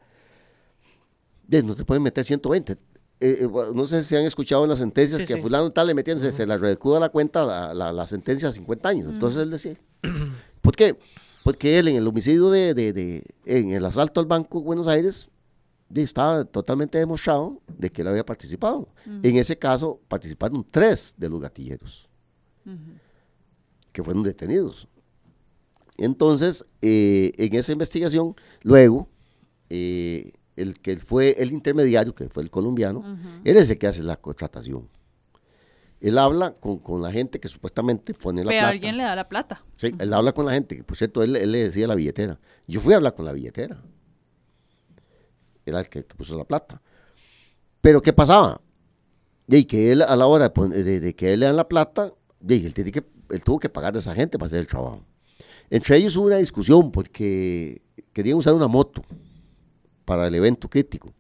no te pueden meter 120. Eh, eh, no sé si han escuchado en las sentencias Sí, que a sí. fulano tal le metían, se, se la recuda la cuenta la, la, la sentencia a 50 años. Entonces él decía, [clears throat] ¿por qué? Porque él en el homicidio de, de- de- en el asalto al Banco de Buenos Aires, estaba totalmente demostrado de que él había participado. En ese caso participaron tres de los gatilleros que fueron detenidos. Entonces, eh, en esa investigación, luego, eh, el que fue el intermediario, que fue el colombiano, él es el que hace la contratación. Él habla con, con la gente que supuestamente pone la Pero plata. alguien le da la plata. Sí, él habla con la gente, que por cierto, él, él le decía la billetera. Yo fui a hablar con la billetera. Era el que, que puso la plata. Pero, ¿qué pasaba? Y que él, a la hora de, de- de que él le dan la plata, y él, tiene que, él tuvo que pagar a esa gente para hacer el trabajo. Entre ellos hubo una discusión porque querían usar una moto para el evento crítico,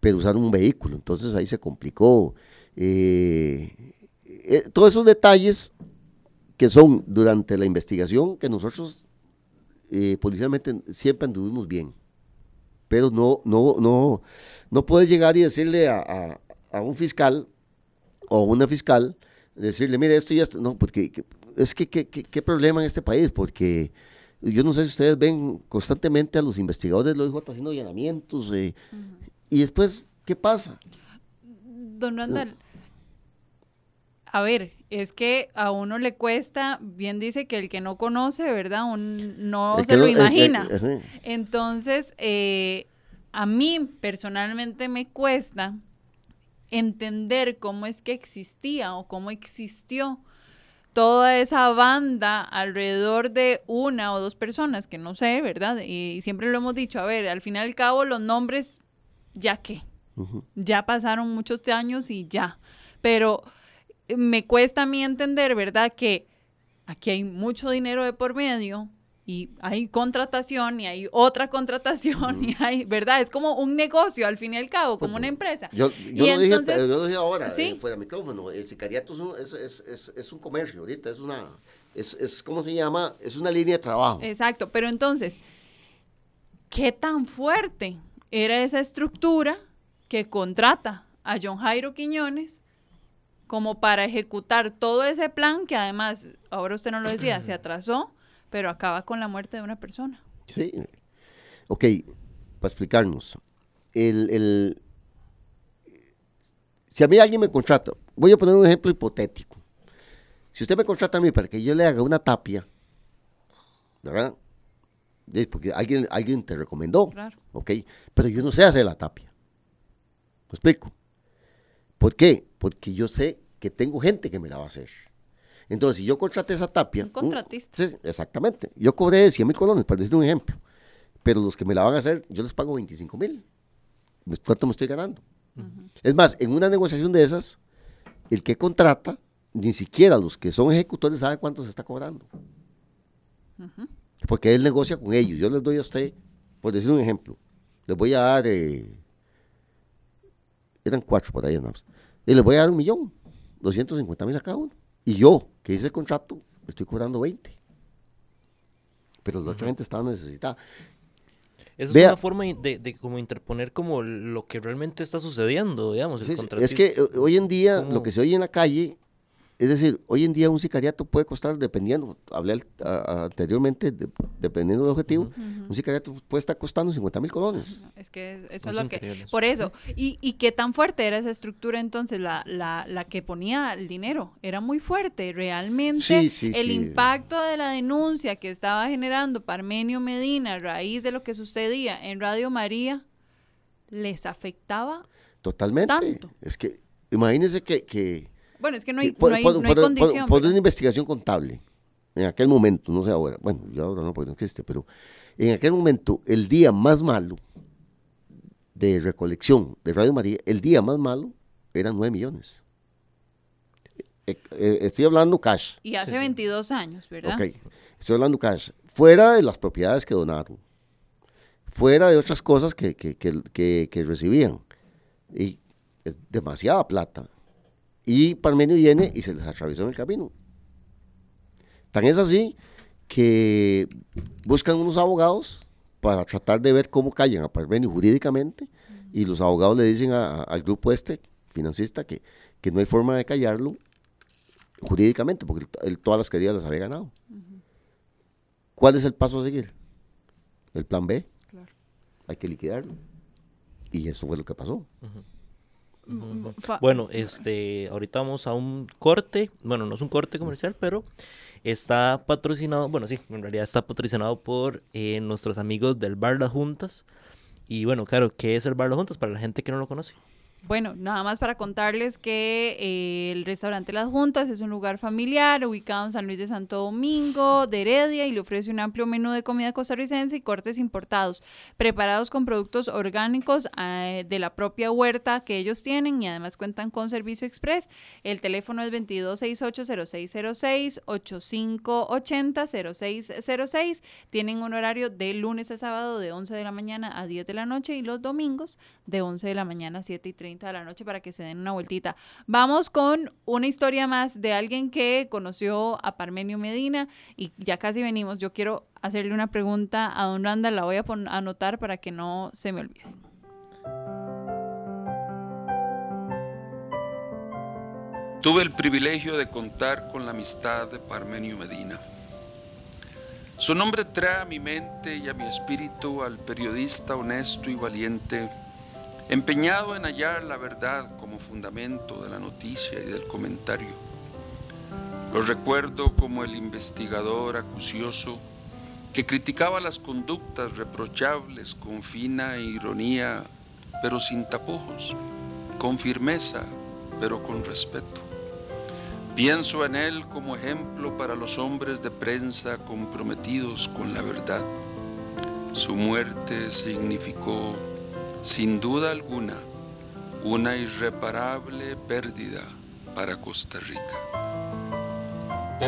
pero usaron un vehículo, entonces ahí se complicó. Eh, eh, todos esos detalles que son durante la investigación que nosotros eh, policialmente siempre anduvimos bien. Pero no, no, no, no puedes llegar y decirle a, a- un fiscal o una fiscal, decirle, mire, esto y esto. No, porque que- es que, qué problema en este país, porque yo no sé si ustedes ven constantemente a los investigadores de los OIJ haciendo allanamientos eh, y después, ¿qué pasa? Don Randall, a ver, es que a uno le cuesta, bien dice que el que no conoce, ¿verdad? Un, no El se lo no- el- el- imagina. Entonces, eh, a mí personalmente me cuesta entender cómo es que existía o cómo existió toda esa banda alrededor de una o dos personas, que no sé, ¿verdad? Y siempre lo hemos dicho, a ver, al fin y al cabo los nombres, ya qué, ya pasaron muchos años y ya. Pero eh, me cuesta a mí entender, ¿verdad? Que aquí hay mucho dinero de por medio y hay contratación y hay otra contratación y hay, ¿verdad? Es como un negocio al fin y al cabo, como una empresa. Yo, yo Y lo dije, entonces- yo lo dije ahora, Sí. eh, fuera de micrófono. El sicariato es un, es, es, es, es un comercio ahorita, es una, es, es, ¿cómo se llama? Es una línea de trabajo. Exacto, pero entonces, ¿qué tan fuerte era esa estructura que contrata a John Jairo Quiñones como para ejecutar todo ese plan que además, ahora usted no lo decía, se [clears throat] atrasó, pero acaba con la muerte de una persona? Sí. Ok, para explicarnos. El, el- si a mí alguien me contrata, voy a poner un ejemplo hipotético. Si usted me contrata a mí para que yo le haga una tapia, ¿verdad? Porque alguien, alguien te recomendó, Claro. ¿ok? Pero yo no sé hacer la tapia. ¿Me explico? ¿Por qué? Porque yo sé que tengo gente que me la va a hacer. Entonces, si yo contraté esa tapia... Un contratista. Sí, exactamente. Yo cobré 100 mil colones, para decir un ejemplo. Pero los que me la van a hacer, yo les pago 25 mil. ¿Cuánto me estoy ganando? Es más, en una negociación de esas, el que contrata, ni siquiera los que son ejecutores saben cuánto se está cobrando. Porque él negocia con ellos. Yo les doy a usted, por decir un ejemplo, les voy a dar, eh, eran cuatro por ahí, más. Y les voy a dar un millón, 250 mil a cada uno. Y yo, que hice el contrato, estoy cobrando 20. Pero la otra gente estaba necesitada. Eso Vea- es una forma de, de como interponer como lo que realmente está sucediendo, digamos. el Sí, sí, es que eh, hoy en día ¿Cómo? lo que se oye en la calle, es decir, hoy en día un sicariato puede costar, dependiendo, hablé al- a- a- anteriormente, de- dependiendo del objetivo, un sicariato puede estar costando 50 mil colones. Es que eso Es es lo que... Por eso. ¿Y, y qué tan fuerte era esa estructura entonces? La, la, la que ponía el dinero. Era muy fuerte. Realmente Sí, sí, el sí. impacto de la denuncia que estaba generando Parmenio Medina a raíz de lo que sucedía en Radio María les afectaba. Totalmente. Tanto. Es que, imagínense que... que Bueno, es que no hay, que por, no hay, por- no hay por- condición. por una investigación contable, en aquel momento, no sé ahora, bueno, ya ahora no, porque no existe, pero en aquel momento, el día más malo de recolección de Radio María, el día más malo eran 9 millones. Eh, eh, estoy hablando cash. Y hace 22 años, ¿verdad? Ok, estoy hablando cash. Fuera de las propiedades que donaron, fuera de otras cosas que, que, que- que- que recibían. Y es demasiada plata. Y Parmenio viene y se les atravesó en el camino. Tan es así que buscan unos abogados para tratar de ver cómo callan a Parmenio jurídicamente y los abogados le dicen a- a- al grupo este, financista, que, que no hay forma de callarlo jurídicamente, porque él, él todas las queridas las había ganado. ¿Cuál es el paso a seguir? El plan B. Claro. Hay que liquidarlo. Y eso fue lo que pasó. Fa- Bueno, este, ahorita vamos a un corte, bueno, no es un corte comercial, pero está patrocinado, bueno, sí, en realidad está patrocinado por eh, nuestros amigos del Bar Las Juntas. Y bueno, claro, ¿qué es el Bar Las Juntas para la gente que no lo conoce? Bueno, nada más para contarles que eh, el restaurante Las Juntas es un lugar familiar ubicado en San Luis de Santo Domingo, de Heredia, y le ofrece un amplio menú de comida costarricense y cortes importados, preparados con productos orgánicos eh, de la propia huerta que ellos tienen y además cuentan con servicio express. El teléfono es 2268-0606, 8580-0606. Tienen un horario de lunes a sábado de 11 de la mañana a 10 de la noche y los domingos de 11 de la mañana a 7 y 30 de la noche para que se den una vueltita. Vamos con una historia más de alguien que conoció a Parmenio Medina y ya casi venimos. Yo quiero hacerle una pregunta a don Randa, la voy a anotar para que no se me olvide. Tuve el privilegio de contar con la amistad de Parmenio Medina. Su nombre trae a mi mente y a mi espíritu al periodista honesto y valiente, empeñado en hallar la verdad como fundamento de la noticia y del comentario. Lo recuerdo como el investigador acucioso que criticaba las conductas reprochables con fina ironía, pero sin tapujos, con firmeza, pero con respeto. Pienso en él como ejemplo para los hombres de prensa comprometidos con la verdad. Su muerte significó, sin duda alguna, una irreparable pérdida para Costa Rica.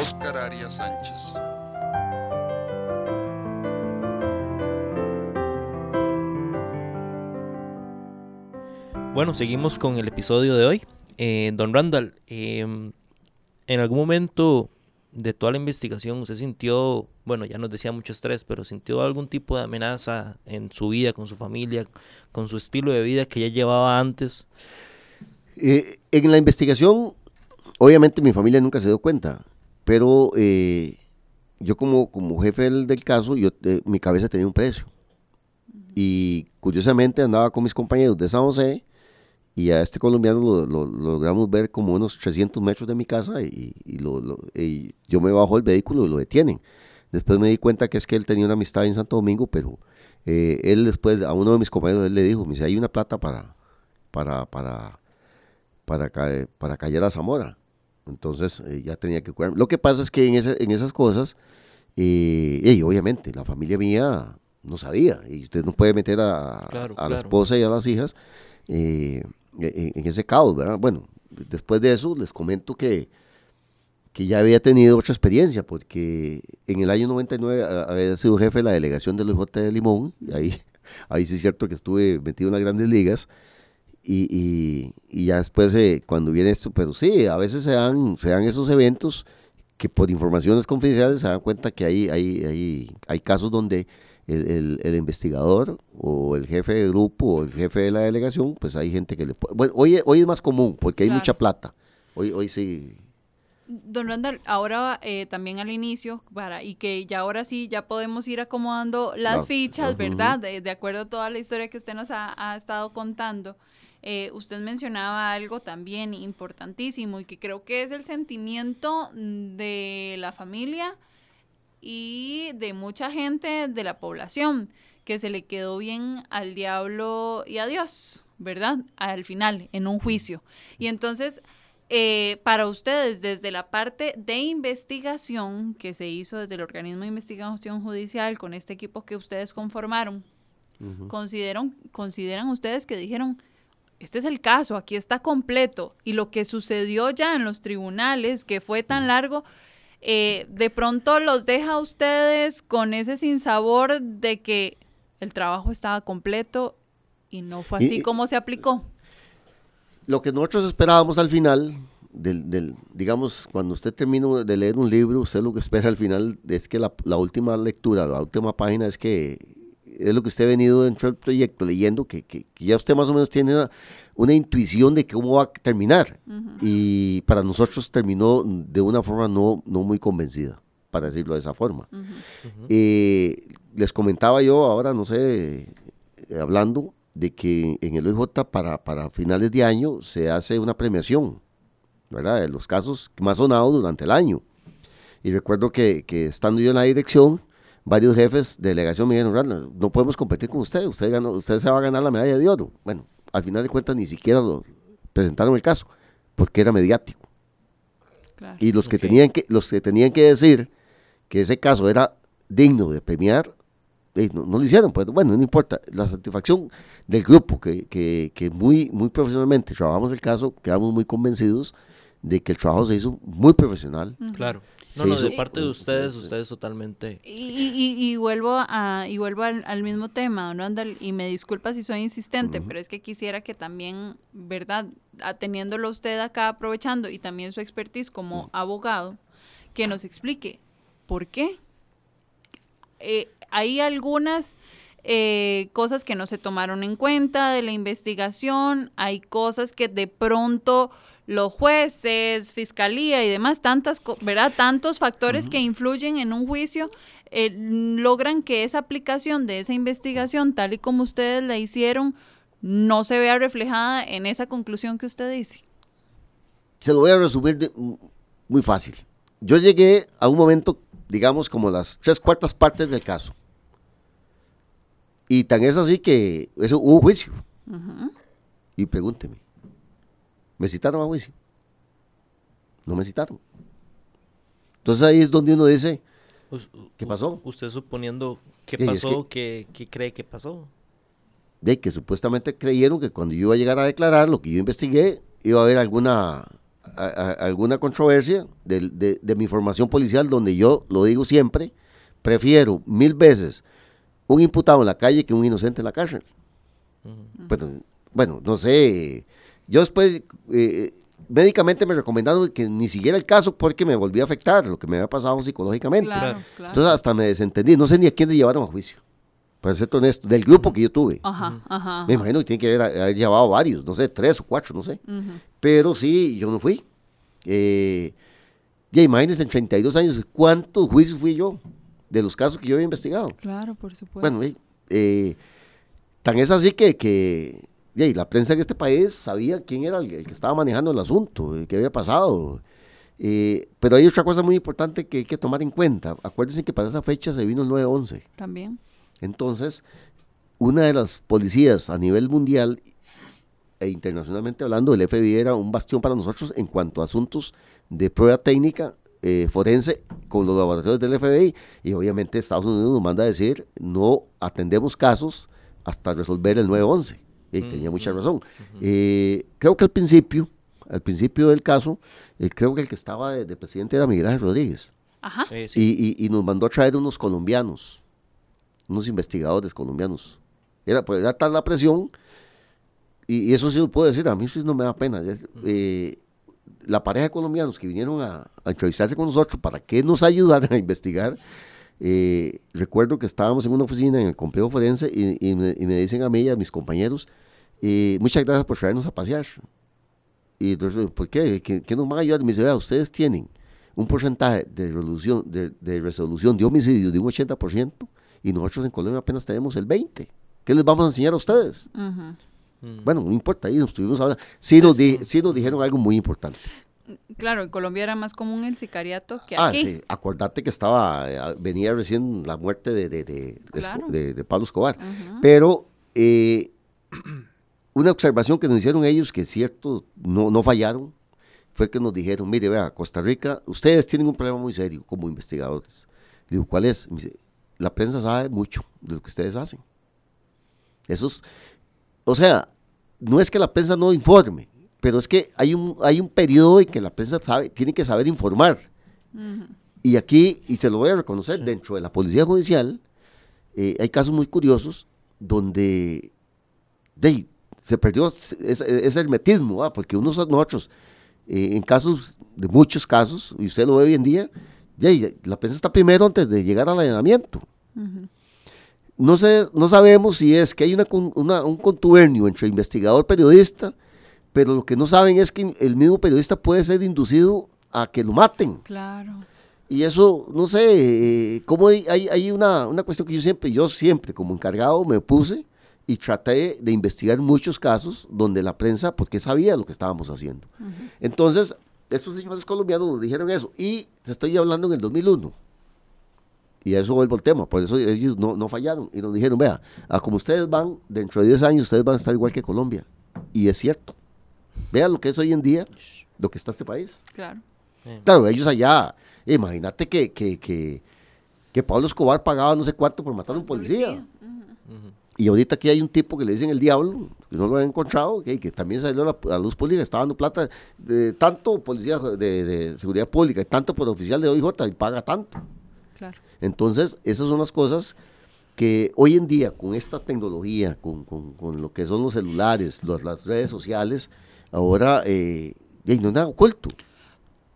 Oscar Arias Sánchez. Bueno, seguimos con el episodio de hoy. Eh, don Randall, em, en algún momento de toda la investigación usted sintió, bueno, ya nos decía mucho estrés, pero sintió algún tipo de amenaza en su vida, con su familia, con su estilo de vida que ya llevaba antes? Eh, en la investigación, obviamente mi familia nunca se dio cuenta, pero eh, yo como, como jefe del, caso, yo, mi cabeza tenía un precio. Y curiosamente andaba con mis compañeros de San José y a este colombiano lo, logramos ver como unos 300 metros de mi casa y, yo me bajo el vehículo y lo detienen. Después me di cuenta que es que él tenía una amistad en Santo Domingo, pero eh, él después, a uno de mis compañeros, él le dijo, me dice, hay una plata para, para, para, para, para callar a Zamora. Entonces eh, ya tenía que cuidar. Lo que pasa es que en, en esas cosas, eh, y obviamente, la familia mía no sabía, y usted no puede meter a, a la esposa y a las hijas. Eh, en, ese caos, ¿verdad? Bueno, después de eso les comento que, que ya había tenido otra experiencia, porque en el año 99 había sido jefe de la delegación del OJ de Limón, y ahí, [laughs] ahí sí es cierto que estuve metido en las grandes ligas, y, y, ya después eh, cuando viene esto, pero sí, a veces se dan, se dan esos eventos que por informaciones confidenciales se dan cuenta que hay, hay, hay, hay casos donde el, el, investigador o el jefe de grupo o el jefe de la delegación, pues hay gente que le puede... Bueno, hoy, hoy es más común porque hay mucha plata. Hoy, hoy sí... Don Randall, ahora eh, también al inicio, para, y que ya ahora sí, ya podemos ir acomodando las fichas, ¿verdad? De, acuerdo a toda la historia que usted nos ha, estado contando. Eh, usted mencionaba algo también importantísimo y que creo que es el sentimiento de la familia y de mucha gente de la población que se le quedó bien al diablo y a Dios, ¿verdad? Al final, en un juicio. Y entonces, eh, para ustedes, desde la parte de investigación que se hizo desde el organismo de investigación judicial con este equipo que ustedes conformaron, ¿consideran ustedes que dijeron, este es el caso, aquí está completo, y lo que sucedió ya en los tribunales, que fue tan largo, eh, de pronto los deja a ustedes con ese sinsabor de que el trabajo estaba completo y no fue así como se aplicó. Lo que nosotros esperábamos al final, del, digamos, cuando usted termina de leer un libro, usted lo que espera al final es que la, la última lectura, la última página es que es lo que usted ha venido dentro del proyecto leyendo, que, que, ya usted más o menos tiene una, intuición de cómo va a terminar. Y para nosotros terminó de una forma no, no muy convencida, para decirlo de esa forma. Eh, les comentaba yo ahora, no sé, eh, hablando de que en el OIJ para, para finales de año se hace una premiación, ¿verdad? De los casos más sonados durante el año. Y recuerdo que, que estando yo en la dirección, varios jefes de delegación me dijeron, no podemos competir con usted, usted, ganó, usted se va a ganar la medalla de oro. Bueno, al final de cuentas ni siquiera lo presentaron el caso, porque era mediático. y los que, tenían que, los que tenían que decir que ese caso era digno de premiar, eh, no, lo hicieron, pues bueno, no importa. La satisfacción del grupo, que, que, que muy, muy profesionalmente trabajamos el caso, quedamos muy convencidos de que el trabajo se hizo muy profesional. Claro. No, no, de parte de ustedes, ustedes totalmente. Y, y, vuelvo a y vuelvo al, mismo tema, ¿no? Andal, y me disculpa si soy insistente, pero es que quisiera que también, ¿verdad? Teniéndolo usted acá aprovechando y también su expertise como abogado, que nos explique por qué. Eh, hay algunas eh, cosas que no se tomaron en cuenta de la investigación, hay cosas que de pronto los jueces, fiscalía y demás, tantas, ¿verdad? Tantos factores que influyen en un juicio, eh, logran que esa aplicación de esa investigación, tal y como ustedes la hicieron, no se vea reflejada en esa conclusión que usted dice. Se lo voy a resumir muy fácil. yo llegué a un momento, digamos, como las tres cuartas partes del caso. Y tan es así que eso hubo juicio. Y pregúnteme, ¿me citaron a juicio? No me citaron. Entonces ahí es donde uno dice, ¿qué pasó? Usted suponiendo qué es pasó, ¿qué, qué cree que pasó? De que supuestamente creyeron que cuando yo iba a llegar a declarar, lo que yo investigué, iba a haber alguna, a- a- alguna controversia de, de- de mi formación policial, donde yo, lo digo siempre, prefiero mil veces un imputado en la calle que un inocente en la cárcel. Bueno, bueno, no sé. Yo después, eh, médicamente me recomendaron que ni siguiera el caso porque me volvía a afectar lo que me había pasado psicológicamente. Claro, claro. Entonces hasta me desentendí, no sé ni a quién le llevaron a juicio. Para ser honesto, del grupo que yo tuve. Ajá, ajá. Me imagino que tiene que haber, haber llevado varios, no sé, tres o cuatro, no sé. Pero sí, yo no fui. Eh, ya imagínense, en 32 años, ¿cuántos juicios fui yo de los casos que yo había investigado? Claro, por supuesto. Bueno, eh, eh, tan es así que, que y la prensa en este país sabía quién era el, el que estaba manejando el asunto, eh, qué había pasado. Eh, pero hay otra cosa muy importante que hay que tomar en cuenta. Acuérdense que para esa fecha se vino el 9-11. También. Entonces, una de las policías a nivel mundial e internacionalmente hablando, el FBI era un bastión para nosotros en cuanto a asuntos de prueba técnica eh, forense con los laboratorios del FBI. Y obviamente Estados Unidos nos manda a decir, no atendemos casos hasta resolver el 911. Y tenía mucha razón. Eh, creo que al principio, al principio del caso, eh, creo que el que estaba de, de presidente era Miguel Ángel Rodríguez. Ajá. Eh, sí. Y, y- y nos mandó a traer unos colombianos, unos investigadores colombianos. Era, pues, era tal la presión, y, y eso sí lo puedo decir, a mí sí no me da pena. eh, la pareja de colombianos que vinieron a, a entrevistarse con nosotros para que nos [laughs] ayudaran a investigar, eh, recuerdo que estábamos en una oficina en el complejo forense y, y me, y me dicen a mí y a mis compañeros, eh, muchas gracias por traernos a pasear. Y entonces, ¿por qué? ¿Qué, qué nos van a ayudar? Y me dice, vea, ustedes tienen un porcentaje de resolución de, de resolución de homicidios de un 80% y nosotros en Colombia apenas tenemos el 20%. ¿Qué les vamos a enseñar a ustedes? Ujú. Mm. Bueno, no importa, ahí nos estuvimos hablando. Sí nos, di- sí nos dijeron algo muy importante. Claro, en Colombia era más común el sicariato que Ah, aquí. sí, acordate que estaba, eh, venía recién la muerte de, de, de, de Esco- Claro. de- de Pablo Escobar. Pero eh, [clears throat] una observación que nos hicieron ellos, que es cierto, no, no fallaron, fue que nos dijeron, mire, vea, Costa Rica, ustedes tienen un problema muy serio como investigadores. Digo, ¿cuál es? Me dice, la prensa sabe mucho de lo que ustedes hacen. Eso es, o sea, no es que la prensa no informe, pero es que hay un, hay un periodo en que la prensa sabe, tiene que saber informar. Y aquí, y te lo voy a reconocer, dentro de la policía judicial, eh, hay casos muy curiosos donde de se perdió ese, ese hermetismo, ¿va? porque unos nosotros, eh, en casos, de muchos casos, y usted lo ve hoy en día, de la prensa está primero antes de llegar al allanamiento. No, sé, no sabemos si es que hay una- un contubernio entre investigador periodista, pero lo que no saben es que el mismo periodista puede ser inducido a que lo maten. Claro. Y eso, no sé, eh, cómo hay, hay, una, una cuestión que yo siempre, yo siempre como encargado me puse y traté de investigar muchos casos donde la prensa, porque sabía lo que estábamos haciendo. Entonces, estos señores colombianos nos dijeron eso, y te estoy hablando en el 2001. Y a eso vuelvo al tema, por eso ellos no, no fallaron. Y nos dijeron, vea, a como ustedes van, dentro de 10 años ustedes van a estar igual que Colombia. Y es cierto. Vea lo que es hoy en día, lo que está este país. Claro. Claro, ellos allá, imagínate que, que, que, que Pablo Escobar pagaba no sé cuánto por matar a un policía. Y ahorita aquí hay un tipo que le dicen el diablo, que no lo han encontrado, que, que también salió a la, a luz pública, está dando plata de tanto policía de, de seguridad pública y tanto por oficial de OIJ y paga tanto. Claro. Entonces, esas son las cosas que hoy en día, con esta tecnología, con, con- con lo que son los celulares, los- las redes sociales, ahora eh, no nada oculto.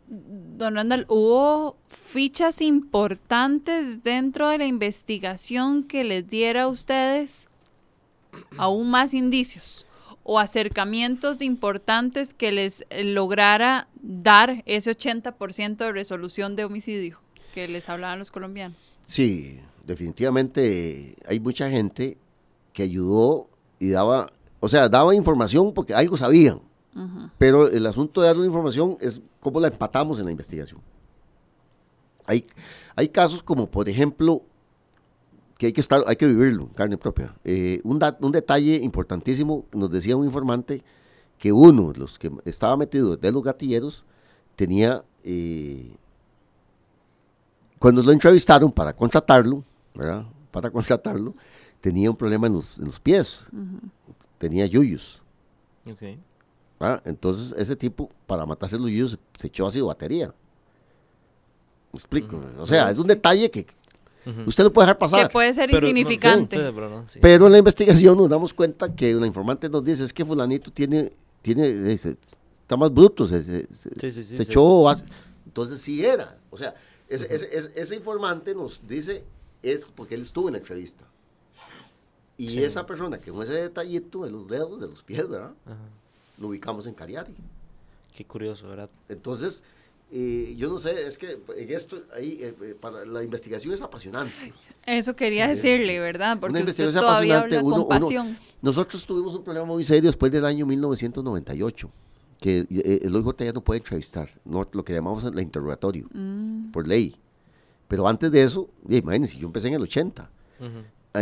Don Randall, ¿hubo fichas importantes dentro de la investigación que les diera a ustedes aún más indicios o acercamientos importantes que les eh, lograra dar ese 80% de resolución de homicidio que les hablaban los colombianos? Sí, definitivamente eh, hay mucha gente que ayudó y daba, o sea, daba información porque algo sabían. Pero el asunto de dar una información es cómo la empatamos en la investigación. Hay, hay casos como, por ejemplo, que hay que, estar, hay que vivirlo en carne propia. Eh, un, un detalle importantísimo, nos decía un informante que uno de los que estaba metido de los gatilleros tenía, eh, cuando lo entrevistaron para contratarlo, ¿verdad? Para contratarlo, tenía un problema en los, en los pies, tenía yuyos. Ok. Entonces, ese tipo, para matarse los yuyos, se echó ácido batería. ¿Me explico? O sea, es un detalle que usted lo puede dejar pasar. Que puede ser insignificante. pero, en la investigación nos damos cuenta que una informante nos dice, es que fulanito tiene, tiene está más bruto, se, se, echó... Entonces, sí era. O sea, ese, ese, informante nos dice, es porque él estuvo en la entrevista. Y esa persona que con ese detallito de los dedos, de los pies, ¿verdad? Lo ubicamos en Cariari. Qué curioso, ¿verdad? Entonces, eh, yo no sé, es que en esto, ahí, eh, eh, para, la investigación es apasionante. Eso quería decirle, ¿verdad? Porque usted todavía habla con pasión. nosotros tuvimos un problema muy serio después del año 1998, que el OIJ ya no puede entrevistar, no, lo que llamamos el interrogatorio, mm. por ley. Pero antes de eso, imagínense, yo empecé en el 80.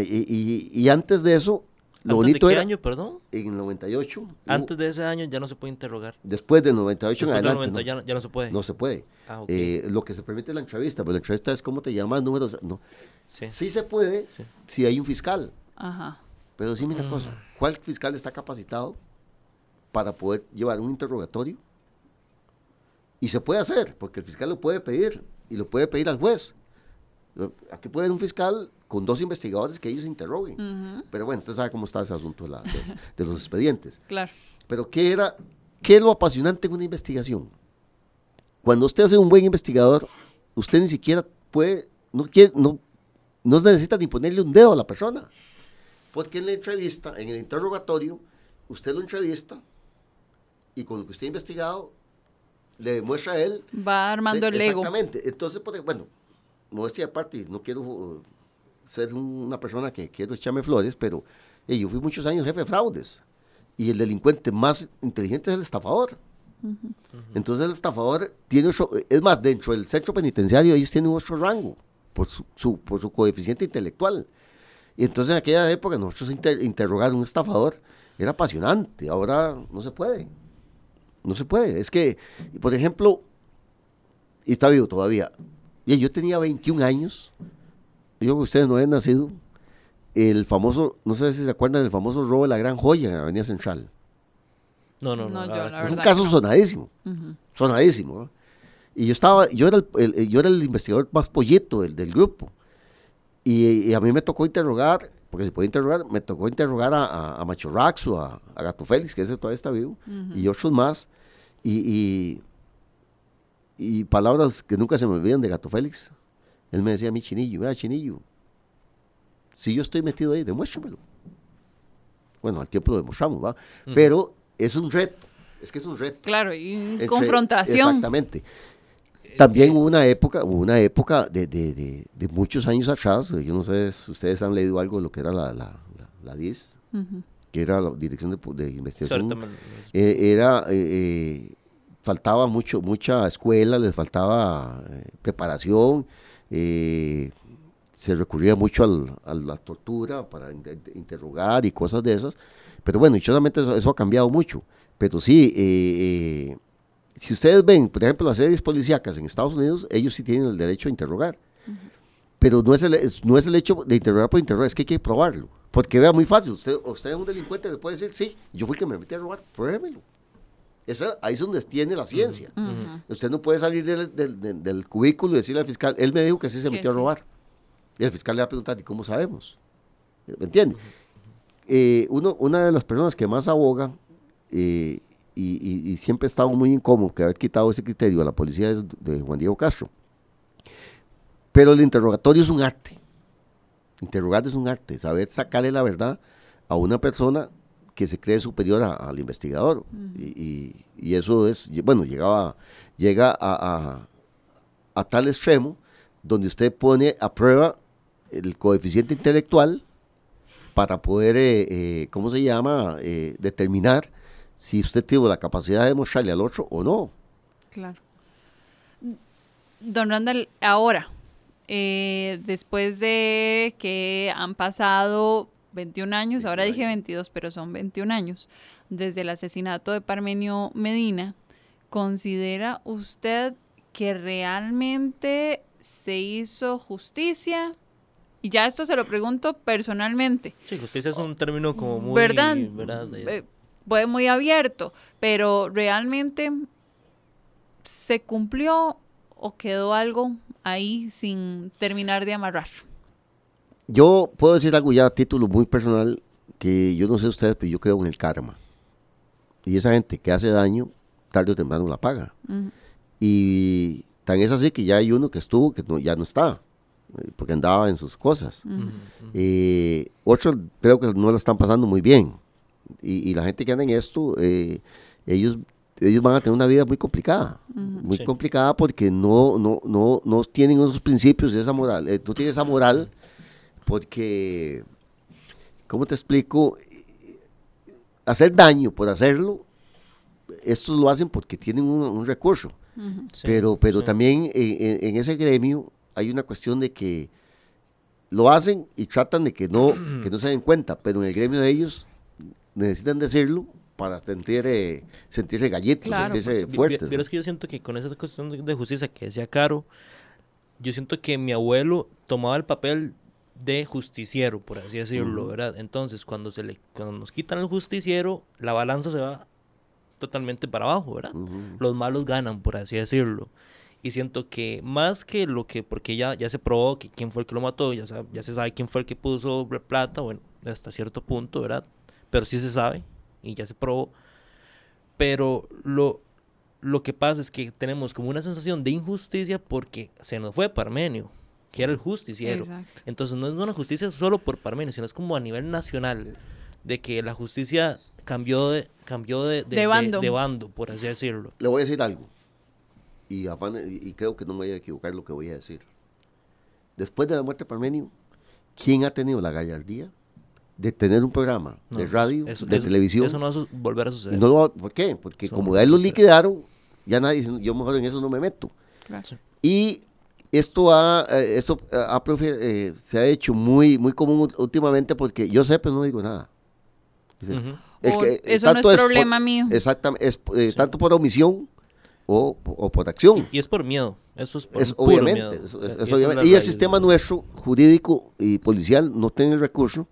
y, y, antes de eso, lo bonito de qué año, perdón? En el 98. Antes de ese año ya no se puede interrogar. Después del 98 en adelante. no, ya, no se puede. No se puede. Ah, eh, lo que se permite es la entrevista, pero la entrevista es cómo te llamas, números. No. Sí. sí se puede si hay un fiscal. Ajá. Pero dime una mm. cosa: ¿cuál fiscal está capacitado para poder llevar un interrogatorio? Y se puede hacer, porque el fiscal lo puede pedir y lo puede pedir al juez. Aquí puede haber un fiscal con dos investigadores que ellos interroguen. Pero bueno, usted sabe cómo está ese asunto [laughs] de, los expedientes. Claro. Pero ¿qué, era, ¿qué es lo apasionante en una investigación? Cuando usted hace un buen investigador, usted ni siquiera puede, no, quiere, no, no necesita ni ponerle un dedo a la persona. Porque en la entrevista, en el interrogatorio, usted lo entrevista y con lo que usted ha investigado, le demuestra a él. Va armando el ego. Exactamente. Entonces, bueno, modestia aparte, no quiero uh, ser una persona que quiero echarme flores, pero yo fui muchos años jefe de fraudes y el delincuente más inteligente es el estafador. Entonces el estafador tiene es más, dentro del centro penitenciario ellos tienen otro rango por su, por su coeficiente intelectual. Y entonces en aquella época nosotros interrogar a un estafador era apasionante, ahora no se puede. No se puede. Es que, por ejemplo, y está vivo todavía, Bien, yo tenía 21 años, yo que ustedes no habían nacido, el famoso, no sé si se acuerdan del famoso robo de la Gran Joya en Avenida Central. No, no, no. es un caso sonadísimo, sonadísimo. Y yo estaba, yo era el, yo era el investigador más pollito del, del grupo. Y, a mí me tocó interrogar, porque se puede interrogar, me tocó interrogar a, a, Macho Raxo, a, a, Gato Félix, que ese todavía está vivo, y otros más. y y palabras que nunca se me olvidan de Gato Félix. Él me decía a mí, Chinillo, vea, Chinillo, si yo estoy metido ahí, demuéstramelo. Bueno, al tiempo lo demostramos, ¿va? Pero es un reto, es que es un reto. Claro, y confrontación. Exactamente. También hubo una época, hubo una época de, de, de, muchos años atrás, yo no sé si ustedes han leído algo de lo que era la, la, la, DIS, que era la Dirección de, Investigación. Eh, era eh, eh, faltaba mucho, mucha escuela, les faltaba eh, preparación, eh, se recurría mucho a la tortura para interrogar y cosas de esas. Pero bueno, dichosamente eso, eso ha cambiado mucho. Pero sí, eh, si ustedes ven, por ejemplo, las series policíacas en Estados Unidos, ellos sí tienen el derecho a interrogar. Pero no es, el, no es el hecho de interrogar por interrogar, es que hay que probarlo. Porque vea, muy fácil, usted, usted es un delincuente, le puede decir, sí, yo fui el que me metí a robar, pruébelo ahí es donde tiene la ciencia. Usted no puede salir del, cubículo y decirle al fiscal, él me dijo que sí se metió a robar. Y el fiscal le va a preguntar, ¿y cómo sabemos? ¿Me entiende? Eh, uno, una de las personas que más aboga eh, y, siempre he estado muy incómodo que haber quitado ese criterio a la policía es de Juan Diego Castro. Pero el interrogatorio es un arte. Interrogar es un arte, saber sacarle la verdad a una persona que se cree superior al investigador. y, eso es, bueno, llegaba, llega a, a, tal extremo donde usted pone a prueba el coeficiente intelectual para poder, eh, eh, ¿cómo se llama?, eh, determinar si usted tuvo la capacidad de mostrarle al otro o no. Claro. Don Randall, ahora, después de que han pasado 21 años, ahora dije 22, pero son 21 años, desde el asesinato de Parmenio Medina, ¿considera usted que realmente se hizo justicia? Y ya esto se lo pregunto personalmente. Sí, justicia es un término como muy... ¿Verdad? ¿verdad? Eh, muy abierto, pero realmente se cumplió o quedó algo ahí sin terminar de amarrar. Yo puedo decir algo ya a título muy personal, que yo no sé ustedes, pero yo creo en el karma. Y esa gente que hace daño, tarde o temprano la paga. Ujú. Y tan es así que ya hay uno que estuvo que no- ya no está, eh, porque andaba en sus cosas. Ujú, ujú. Eh, otros creo que no la están pasando muy bien. Y, y la gente que anda en esto, eh, ellos, ellos van a tener una vida muy complicada. Muy Sí. complicada porque no, no, no, no tienen esos principios y esa moral. eh, no tienen esa moral porque, ¿cómo te explico? Hacer daño por hacerlo, estos lo hacen porque tienen un, un recurso. Sí, pero pero sí. también en, en- en ese gremio hay una cuestión de que lo hacen y tratan de que no, [clears throat] que no se den cuenta, pero en el gremio de ellos necesitan decirlo para sentir, eh, sentirse gallitos, Claro, sentirse vi- fuertes. Vieras que yo siento que con esa cuestión de, de justicia que decía Caro, yo siento que mi abuelo tomaba el papel de justiciero, por así decirlo. ¿verdad? Entonces, cuando se le cuando nos quitan el justiciero, la balanza se va totalmente para abajo, ¿verdad? Los malos ganan, por así decirlo. Y siento que más que lo que, porque ya, ya se probó que quién fue el que lo mató, ya, ya se sabe quién fue el que puso la plata, bueno, hasta cierto punto, ¿verdad? Pero sí se sabe y ya se probó. Pero lo, lo que pasa es que tenemos como una sensación de injusticia porque se nos fue Parmenio, que era el justiciero. Exacto. Entonces no es una justicia solo por Parmenio, sino es como a nivel nacional, de que la justicia cambió de, cambió de, De bando. de bando, por así decirlo. Le voy a decir algo, y, afán- y creo que no me voy a equivocar en lo que voy a decir. Después de la muerte de Parmenio, ¿quién ha tenido la gallardía de tener un programa de radio, eso- de eso- televisión? Eso no va a volver a suceder. no lo va- ¿Por qué? Porque Eso como no a él lo liquidaron, ya nadie dice, yo mejor en eso no me meto. Claro. Y esto, ha, eh, esto ha profe- eh, se ha hecho muy, muy común últimamente porque yo sé, pero no digo nada. Es que, eh, eso no es tanto por- problema mío. Exactamente, es, eh, Sí. tanto por omisión o, o por acción. Y es por miedo. Eso es por Es, puro obviamente, miedo. eso- Y obviamente. el sistema de- nuestro, jurídico y policial, no tiene el recurso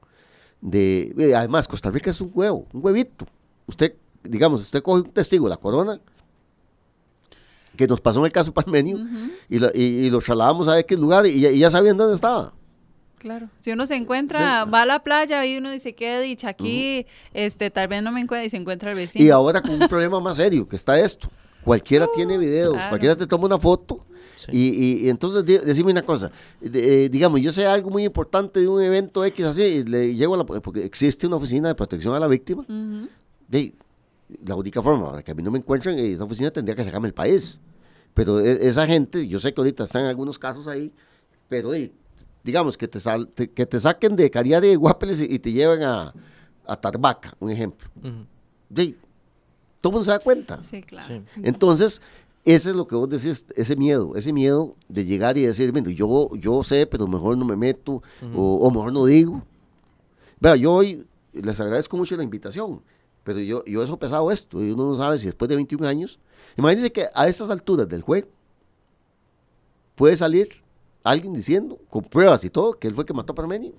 de... eh, Además, Costa Rica es un huevo, un huevito. Usted, digamos, usted coge un testigo de la corona, que nos pasó en el caso [laughs] Parmenio, Ujú, y, lo- y, y lo trasladamos a X lugar y, ya- y ya sabían dónde estaba. Claro. Si uno se encuentra, va a la playa y uno dice, qué dicha, aquí, este, tal vez no me encuentre y se encuentra el vecino. Y ahora con un problema más serio, que está esto. Cualquiera tiene videos, claro. cualquiera te toma una foto. Sí. Y, y- y entonces, decime una cosa, de- eh, digamos, yo sé algo muy importante de un evento X así, y le llego a la, porque existe una oficina de protección a la víctima, Ujú. de, la única forma para que a mí no me encuentren, eh, esa oficina tendría que sacarme el país. Pero e- esa gente, yo sé que ahorita están algunos casos ahí, pero digamos que te, sal- te- que te saquen de Caridad de Guapeles y, y te lleven a, a Tarbaca, un ejemplo. Ujú. De, todo el mundo se da cuenta. Sí, claro. Sí. Entonces, ese es lo que vos decís, ese miedo, ese miedo de llegar y decir, "Mira, yo, yo sé, pero mejor no me meto, o, o mejor no digo. Vea, yo hoy les agradezco mucho la invitación, pero yo, yo he sopesado esto, y uno no sabe si después de 21 años, imagínense que a estas alturas del juego puede salir alguien diciendo, con pruebas y todo, que él fue el que mató a Parmenio,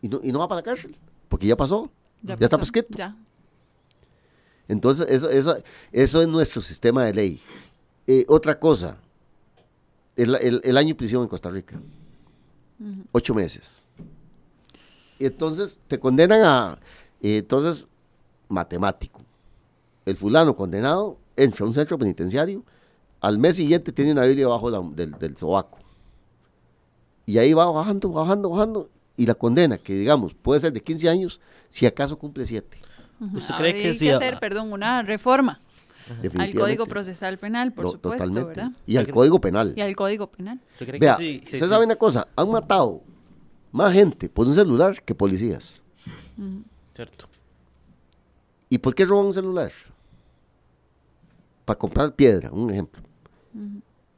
y no, y no va para la cárcel, porque ya pasó, ya, está pasó, prescrito. Ya. Entonces, eso, eso, eso es nuestro sistema de ley. Eh, otra cosa, el, el- el año de prisión en Costa Rica, ocho meses. Y entonces te condenan a, eh, entonces, matemático. El fulano condenado entra a un centro penitenciario, al mes siguiente tiene una Biblia la- del, del sobaco. Y ahí va bajando, bajando, bajando, y la condena, que digamos puede ser de 15 años, si acaso cumple 7. Ujú. ¿Usted cree que hay sí, que hacer, perdón, una reforma al. Código Procesal Penal, por No, supuesto, totalmente. ¿verdad? Y al Código Penal. Y al Código Penal. ¿Usted cree Vea, que sí? usted sí- sabe una cosa, han matado más gente por un celular que policías. Cierto. ¿Y por qué roban un celular? Para comprar piedra, un ejemplo.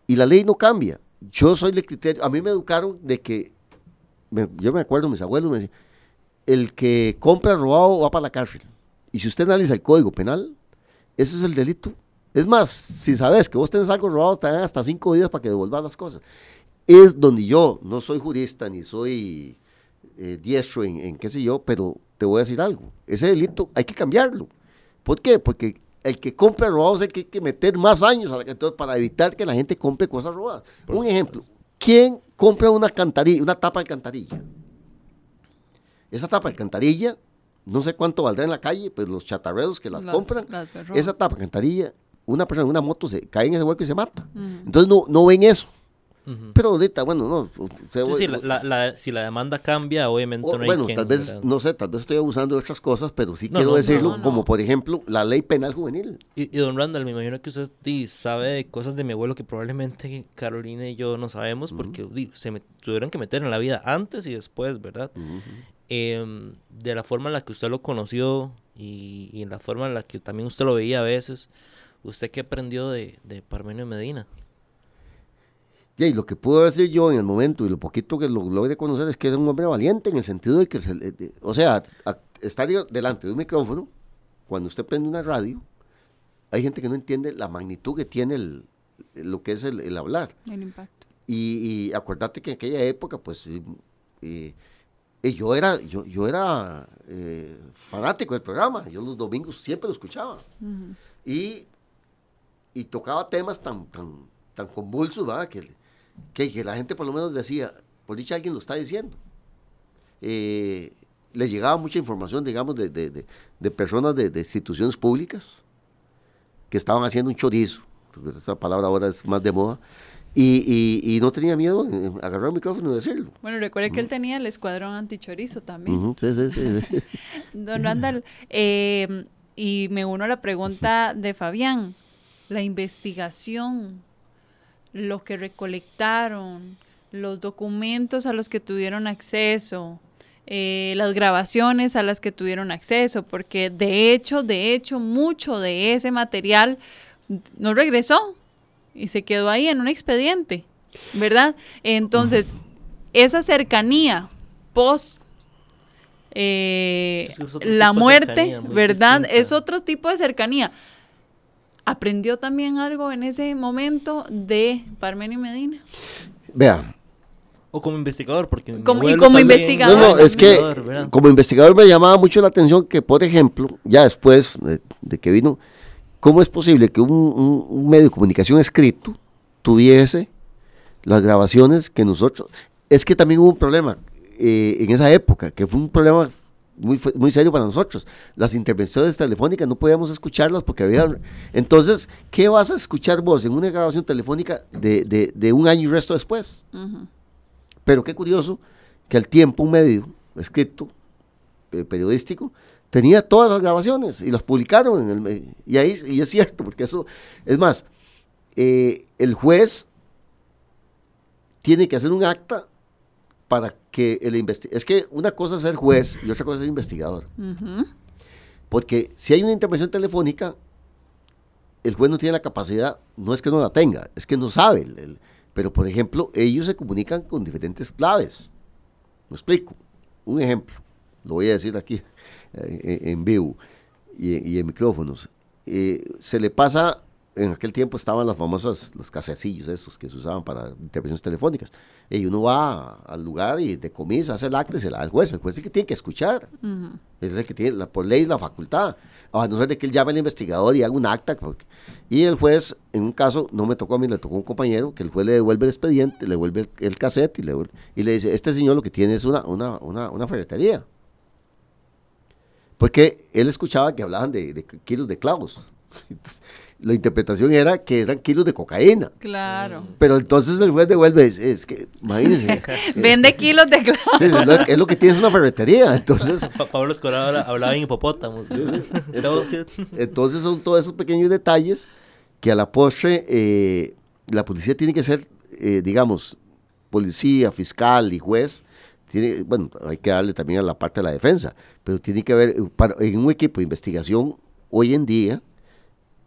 Y la ley no cambia. Yo soy el criterio, a mí me educaron de que, yo me acuerdo, mis abuelos me decían, el que compra robado va para la cárcel. Y si usted analiza el código penal, ese es el delito. Es más, si sabes que vos tenés algo robado, te dan hasta cinco días para que devuelvas las cosas. Es donde yo no soy jurista ni soy eh, diestro en, en, qué sé yo, pero te voy a decir algo. Ese delito hay que cambiarlo. ¿Por qué? Porque el que compra robados hay que, que meter más años a la, entonces, para evitar que la gente compre cosas robadas. Un ejemplo, ¿quién compra una alcantarilla, una tapa de alcantarilla? Esa tapa de alcantarilla, no sé cuánto valdrá en la calle, pero los chatarreros que las, Las- compran, las esa tapa de alcantarilla, una persona en una moto se cae en ese hueco y se mata. Entonces no, no ven eso. Pero ahorita, bueno, no. usted- Sí, sí, la- la- la- si la demanda cambia, obviamente o, no hay bueno, quien, tal vez, ¿verdad? no sé, tal vez estoy abusando de otras cosas, pero sí No, quiero no, decirlo, no, como por ejemplo la ley penal juvenil. Y, y don Randall, me imagino que usted di, sabe de cosas de mi abuelo que probablemente [laughs] Carolina y yo no sabemos porque di, se me tuvieron que meter en la vida antes y después, ¿verdad? Em, de la forma en la que usted lo conoció y, y en la forma en la que también usted lo veía a veces, ¿usted qué aprendió de, de Parmenio Medina? Y lo que puedo decir yo en el momento y lo poquito que lo logré conocer es que era un hombre valiente en el sentido de que, se de- o sea, a- estar delante de un micrófono, cuando usted prende una radio, hay gente que no entiende la magnitud que tiene el, lo que es el, el hablar. El impacto. Y, y acuérdate que en aquella época, pues, eh, yo era, yo, yo era eh, fanático del programa. Yo los domingos siempre lo escuchaba. Y, y tocaba temas tan, tan, tan convulsos, ¿verdad? Que, que, que la gente por lo menos decía, por dicha alguien lo está diciendo. Eh, le llegaba mucha información, digamos, de, de- de- de personas de, de instituciones públicas que estaban haciendo un chorizo, porque esa palabra ahora es más de moda, y, y- y no tenía miedo en agarrar el micrófono y decirlo. Bueno, recuerde que él tenía el escuadrón antichorizo también. Sí, sí, sí, sí. [laughs] Don Randall, eh, y me uno a la pregunta de Fabián. La investigación, lo que recolectaron, los documentos a los que tuvieron acceso, eh, las grabaciones a las que tuvieron acceso, porque de hecho, de hecho, mucho de ese material no regresó y se quedó ahí en un expediente, ¿verdad? Entonces, esa cercanía post eh, Es la muerte, ¿verdad? distinta. Es otro tipo de cercanía. ¿Aprendió también algo en ese momento de Parmenio Medina? Vea, O como investigador, porque Como- y como también investigador. No, no, es que como investigador me llamaba mucho la atención que, por ejemplo, ya después de, de que vino, ¿cómo es posible que un, un- un medio de comunicación escrito tuviese las grabaciones que nosotros... Es que también hubo un problema eh, en esa época, que fue un problema muy, muy serio para nosotros. Las intervenciones telefónicas no podíamos escucharlas porque había... Entonces, ¿qué vas a escuchar vos en una grabación telefónica de, de- de un año y resto después? Pero qué curioso que al tiempo un medio escrito, eh, periodístico, tenía todas las grabaciones y las publicaron. En el, y ahí y es cierto, porque eso, es más, eh, el juez tiene que hacer un acta para que el. Es que una cosa es ser juez y otra cosa es ser investigador. Porque si hay una intervención telefónica, el juez no tiene la capacidad, no es que no la tenga, es que no sabe. el- el- pero, por ejemplo, ellos se comunican con diferentes claves. Lo explico. Un ejemplo, lo voy a decir aquí eh, en vivo y, y en micrófonos. Eh, se le pasa, en aquel tiempo estaban las famosas, los casecillos esos que se usaban para intervenciones telefónicas. Y uno va al lugar y decomisa, hace el acta y se la da al juez. El juez es el que tiene que escuchar. Ujú. Es el que tiene la, por ley la facultad. A no ser de que él llame al investigador y haga un acta. porque- y el juez, en un caso, no me tocó a mí, le tocó a un compañero, que el juez le devuelve el expediente, le devuelve el, el cassette y le, devuelve- y le dice, este señor lo que tiene es una, una, una, una ferretería. Porque él escuchaba que hablaban de, de kilos de clavos. [laughs] Entonces, la interpretación era que eran kilos de cocaína. Claro. Pero entonces el juez devuelve, es, es que, imagínense. eh, [laughs] Vende [laughs] kilos de sí, es, lo, es lo que tiene es una ferretería. Entonces, [laughs] Pa- Pablo Escobar habla- hablaba en hipopótamos. Sí. Entonces son todos esos pequeños detalles que a la postre eh, la policía tiene que ser, eh, digamos, policía, fiscal y juez. Tiene, bueno, hay que darle también a la parte de la defensa, pero tiene que haber, eh, para- en un equipo de investigación hoy en día,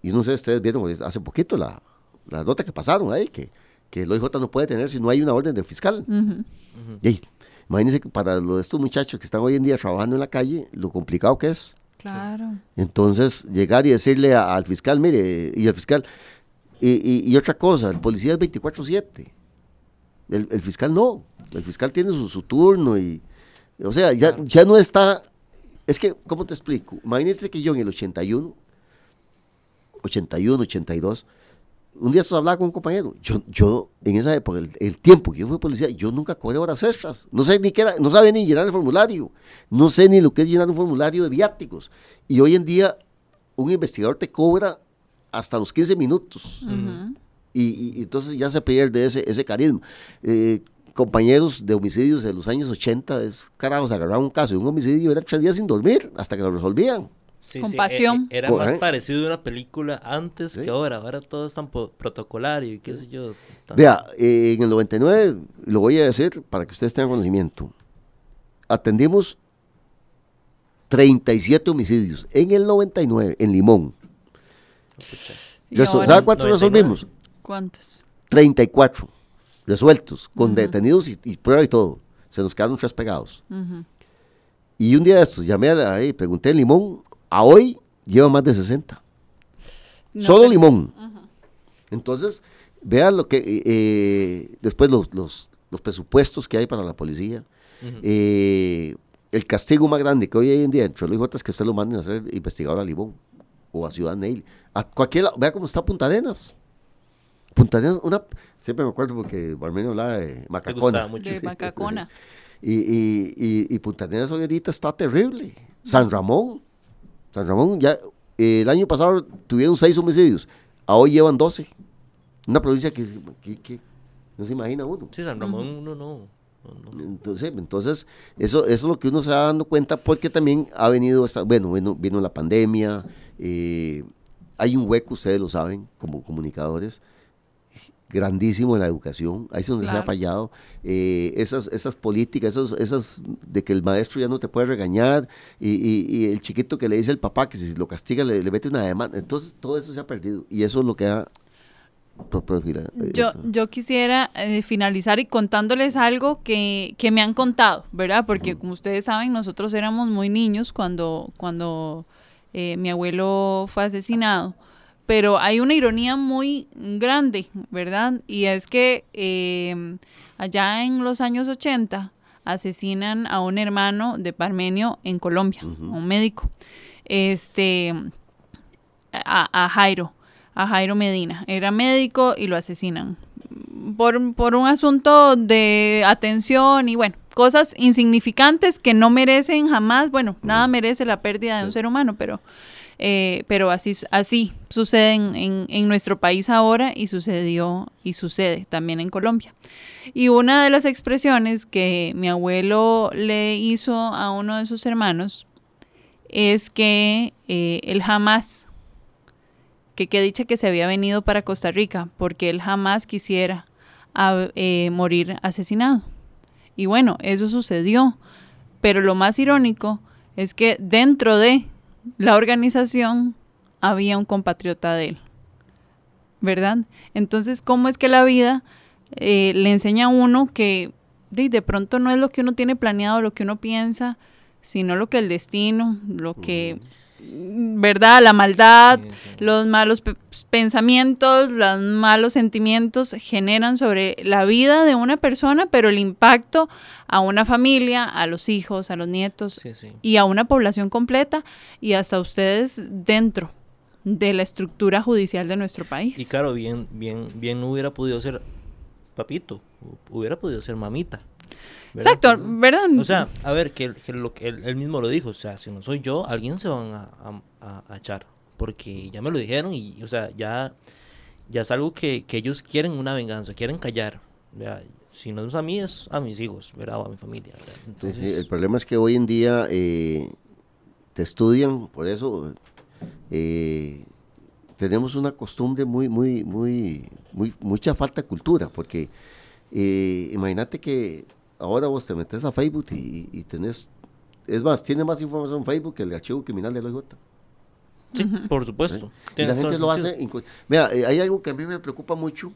y no sé, ustedes vieron hace poquito la, la nota que pasaron ahí, que que el OIJ no puede tener si no hay una orden del fiscal. Y, imagínense que para lo de estos muchachos que están hoy en día trabajando en la calle, lo complicado que es. Claro. Entonces, llegar y decirle a- al fiscal, mire, y al fiscal, y, y- y otra cosa, el policía es 24-7. El, el fiscal no. El fiscal tiene su, su turno y, o sea, ya, ya no está. Es que, ¿cómo te explico? Imagínense que yo en el 81, 81, 82, un día hablaba con un compañero. Yo, yo en esa época, el, el tiempo que yo fui policía, yo nunca cobré horas extras. No sé ni qué era, no sabía ni llenar el formulario. No sé ni lo que es llenar un formulario de viáticos. Y hoy en día, un investigador te cobra hasta los 15 minutos. Ujú. Y, y- y entonces ya se pierde ese, ese carisma. Eh, compañeros de homicidios de los años 80, es carajos, agarraban un caso de un homicidio, era tres días sin dormir hasta que lo resolvían. Sí, Con sí, e- pasión. e- era Co- más eh. parecido a una película antes Sí. que ahora. Ahora todo es tan protocolario y qué sé yo. tan- Vea, eh, en el 99, lo voy a decir para que ustedes tengan conocimiento, atendimos 37 homicidios en el 99, en Limón. Pucha. ¿Y Resol- ahora ¿Sabe cuántos 99? resolvimos? ¿Cuántos? 34 resueltos, con detenidos y, y prueba y todo. Se nos quedaron tres pegados. Y un día de estos llamé a la, ahí, pregunté en Limón, a hoy lleva más de 60. No, Solo pero- Limón. Entonces, vean lo que, eh, eh, después los, los, los presupuestos que hay para la policía. Eh, el castigo más grande que hoy en día entre los IJ es que usted lo manden a ser investigador a Limón o a Ciudad Neil. A cualquier lado, vea cómo está Punta Arenas. Punta Arenas, una, siempre me acuerdo porque Barmenio hablaba de Macacona. gustaba [laughs] mucho. De Macacona. Y, y, y, y Punta Arenas hoy ahorita está terrible. San Ramón, San Ramón, ya eh, el año pasado tuvieron seis homicidios, a hoy llevan 12. Una provincia que, que- que no se imagina uno. Sí, San Ramón, uno no. no, no. Entonces, entonces eso, eso es lo que uno se va dando cuenta porque también ha venido, esta, bueno, vino, vino la pandemia, eh, hay un hueco, ustedes lo saben, como comunicadores, grandísimo en la educación, ahí es donde se ha fallado, eh, esas, esas políticas, esas, esas de que el maestro ya no te puede regañar y, y- y el chiquito que le dice al papá que si lo castiga le, le mete una demanda, entonces todo eso se ha perdido y eso es lo que ha... profila- Yo, yo quisiera eh, finalizar y contándoles algo que, que me han contado, ¿verdad? Porque como ustedes saben, nosotros éramos muy niños cuando, cuando eh, mi abuelo fue asesinado. Pero hay una ironía muy grande, ¿verdad? Y es que eh, allá en los años 80 asesinan a un hermano de Parmenio en Colombia, un médico. Este, a, a Jairo, a Jairo Medina. Era médico y lo asesinan. Por, por un asunto de atención y bueno, cosas insignificantes que no merecen jamás, bueno, nada merece la pérdida de un ser humano, pero, eh, pero así, así sucede en, en- nuestro país ahora y sucedió y sucede también en Colombia. Y una de las expresiones que mi abuelo le hizo a uno de sus hermanos es que eh, él jamás, que qué dicha que se había venido para Costa Rica, porque él jamás quisiera a- eh, morir asesinado. Y bueno, eso sucedió. Pero lo más irónico es que dentro de la organización había un compatriota de él. ¿Verdad? Entonces, ¿cómo es que la vida eh, le enseña a uno que de, de pronto no es lo que uno tiene planeado, lo que uno piensa, sino lo que el destino, lo que, ¿verdad? La maldad, Sí, sí. los malos pe- pensamientos, los malos sentimientos generan sobre la vida de una persona, pero el impacto a una familia, a los hijos, a los nietos Sí, y a una población completa y hasta ustedes dentro de la estructura judicial de nuestro país. Y claro, bien, bien, bien no hubiera podido ser papito, hu- hubiera podido ser mamita. ¿Verdad? Exacto, ¿verdad? O sea, a ver, que, que lo que él, él mismo lo dijo, o sea, si no soy yo, alguien se van a, a- a- a echar, porque ya me lo dijeron y, o sea, ya, ya es algo que, que ellos quieren una venganza, quieren callar, ¿verdad? Si no es a mí, es a mis hijos, ¿verdad? O a mi familia, ¿verdad? Sí, Entonces, sí, el problema es que hoy en día eh, te estudian, por eso eh, tenemos una costumbre muy, muy, muy, muy, mucha falta de cultura, porque eh, imagínate que ahora vos te metes a Facebook y, y tenés, es más, tiene más información Facebook que el archivo criminal de la OIJ. sí, por supuesto. Y Tiene la gente lo sentido. hace. Vea, eh, hay algo que a mí me preocupa mucho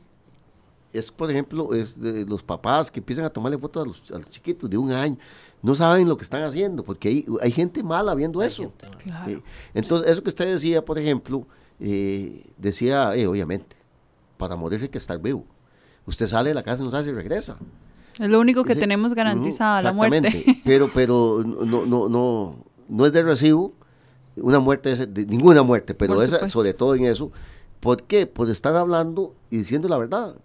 es, por ejemplo, es de los papás que empiezan a tomarle fotos a los, a los chiquitos de un año. No saben lo que están haciendo, porque hay, hay gente mala viendo Hay eso. Claro. Eh, entonces, eso que usted decía, por ejemplo, eh, decía, eh, obviamente, para morir hay que estar vivo. Usted sale de la casa y no sabe si regresa. Es lo único que Ese- tenemos garantizada, la muerte. Pero, pero no, no, no, no es de recibo una muerte, de ninguna muerte, pero esa, sobre todo en eso. ¿Por qué? Por estar hablando y diciendo la verdad.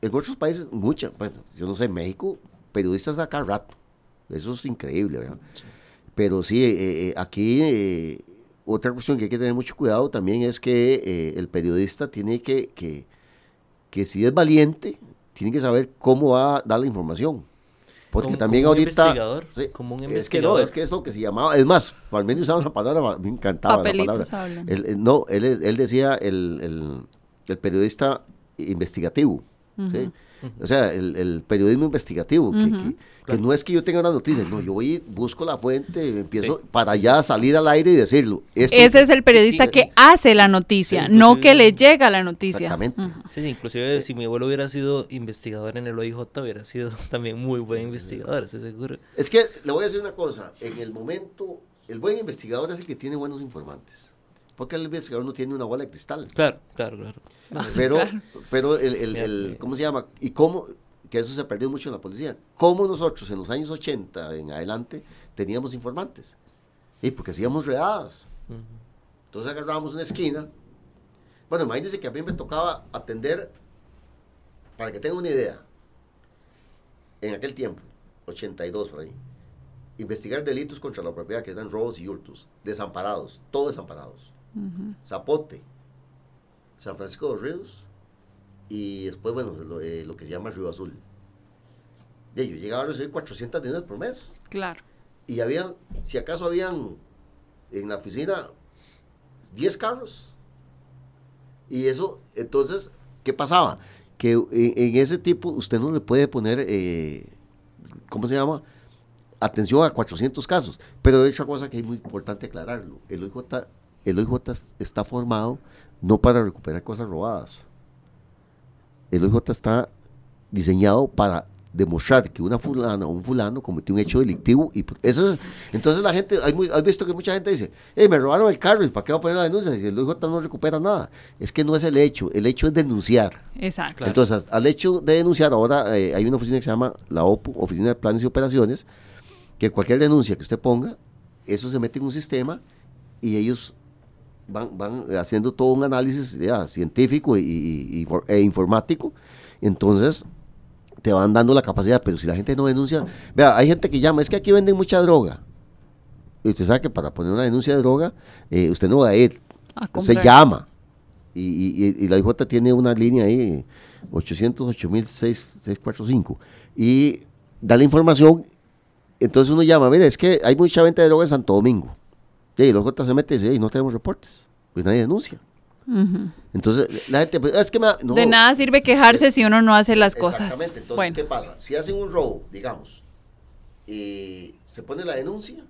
En otros países, muchas, bueno, yo no sé, en México, periodistas a cada rato. Eso es increíble, ¿verdad? Pero sí, eh, eh, aquí eh, otra cuestión que hay que tener mucho cuidado también es que eh, el periodista tiene que, que, que si es valiente, tiene que saber cómo va a dar la información. Porque Como- también como un ahorita... investigador, sí, como un es que no, es que es lo que se llamaba... Es más, al menos usaba una palabra, me encantaba Papelitos la palabra. el- no, él, él decía el, el- el periodista investigativo. ¿sí? O sea, el, el periodismo investigativo, que, que- que no es que yo tenga una noticia, no, yo voy, busco la fuente, empiezo para ya salir al aire y decirlo. Esto- Ese es el periodista que hace la noticia, Sí, no que le llega la noticia. Exactamente. Sí, sí, inclusive si mi abuelo hubiera sido investigador en el OIJ, hubiera sido [laughs] también muy buen investigador, estoy seguro. Es que le voy a decir una cosa, en el momento, el buen investigador es el que tiene buenos informantes. Porque el investigador no tiene una bola de cristal. Claro, claro, claro. [laughs] Pero, claro. pero el, el- el-. ¿cómo se llama? Y cómo, que eso se perdió mucho en la policía. ¿Cómo nosotros en los años 80 en adelante teníamos informantes? Y porque hacíamos redadas. Entonces agarrábamos una esquina. Bueno, imagínense que a mí me tocaba atender, para que tengan una idea, en aquel tiempo, 82 por ahí, investigar delitos contra la propiedad, que eran robos y hurtos, desamparados, todos desamparados. Zapote, San Francisco de los Ríos y después, bueno, lo, eh, lo que se llama Río Azul. De yo llegaba a recibir 400 denuncias por mes Claro. y habían, si acaso habían en la oficina 10 carros. Y eso, entonces, ¿qué pasaba? Que en, en ese tipo usted no le puede poner, eh, ¿cómo se llama? Atención a 400 casos. Pero hay otra cosa que es muy importante aclararlo. El OIJ, el OIJ está formado no para recuperar cosas robadas. El OIJ está diseñado para demostrar que una fulana o un fulano cometió un hecho delictivo y eso es- entonces la gente hay muy, has visto que mucha gente dice hey, me robaron el carro y para qué va a poner la denuncia si el OIJ no recupera nada es que no es el hecho el hecho es denunciar Exacto. Claro. entonces al hecho de denunciar ahora eh, hay una oficina que se llama la OPU Oficina de Planes y Operaciones que cualquier denuncia que usted ponga eso se mete en un sistema y ellos van, van haciendo todo un análisis ya, científico y, y- y for- e informático. Entonces, te van dando la capacidad, pero si la gente no denuncia, vea, hay gente que llama, es que aquí venden mucha droga. Y usted sabe que para poner una denuncia de droga, eh, usted no va a ir, A usted llama. Y- y la IJ tiene una línea ahí, 808.645, y da la información. Entonces uno llama, mire, es que hay mucha venta de droga en Santo Domingo. Y el OJ se mete y dice, "Ey, no tenemos reportes, pues nadie denuncia. Entonces, la gente, pues, es que me no. de nada sirve quejarse si uno no hace las cosas. Exactamente. Entonces, bueno, ¿qué pasa? Si hacen un robo, digamos, y se pone la denuncia,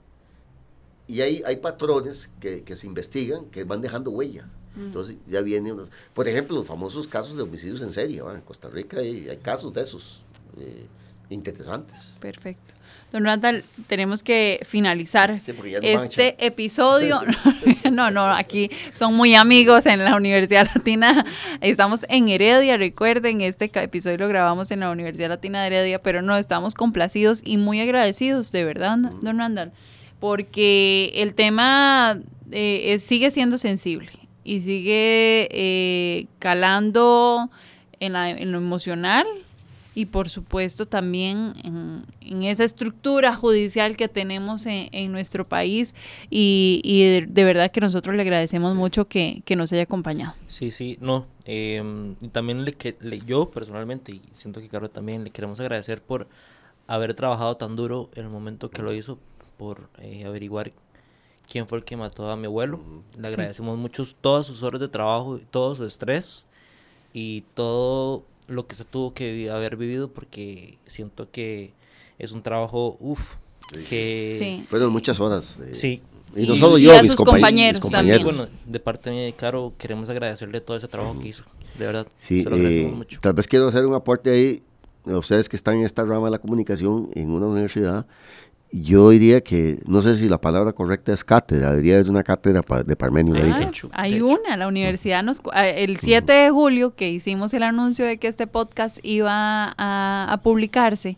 y hay, hay patrones que, que se investigan, que van dejando huella. Entonces, ya viene, unos- por ejemplo, los famosos casos de homicidios en serie. ¿va? En Costa Rica hay, hay casos de esos eh, interesantes. perfecto. Don Randall, tenemos que finalizar Sí, este episodio. [laughs] [laughs] no, no, aquí son muy amigos en la Universidad Latina. Estamos en Heredia, recuerden, este episodio lo grabamos en la Universidad Latina de Heredia, pero no, estamos complacidos y muy agradecidos, de verdad, don Randall, porque el tema eh, sigue siendo sensible y sigue eh, calando en, la- en lo emocional y por supuesto también en, en esa estructura judicial que tenemos en, en nuestro país y, y de, de verdad que nosotros le agradecemos mucho que, que nos haya acompañado. Sí, sí, no. y también le, que, le- yo personalmente, y siento que Caro también, le queremos agradecer por haber trabajado tan duro en el momento que lo hizo, por eh, averiguar quién fue el que mató a mi abuelo. Le agradecemos mucho todas sus horas de trabajo, y todo su estrés y todo lo que se tuvo que haber vivido porque siento que es un trabajo, uff, que... Sí. Fueron muchas horas. eh, Sí. Y no solo y yo, a mis sus compañe- compañeros mis también. Y bueno, de parte de Caro, queremos agradecerle todo ese trabajo que hizo. de verdad. Sí, se lo eh, mucho. tal vez quiero hacer un aporte ahí, a ustedes que están en esta rama de la comunicación en una universidad, yo diría que, no sé si la palabra correcta es cátedra, debería haber una cátedra pa- de Parmenio Ah, de hecho, hay de hecho. una, la universidad nos... cu- ah, El 7 de julio que hicimos el anuncio de que este podcast iba a, a publicarse,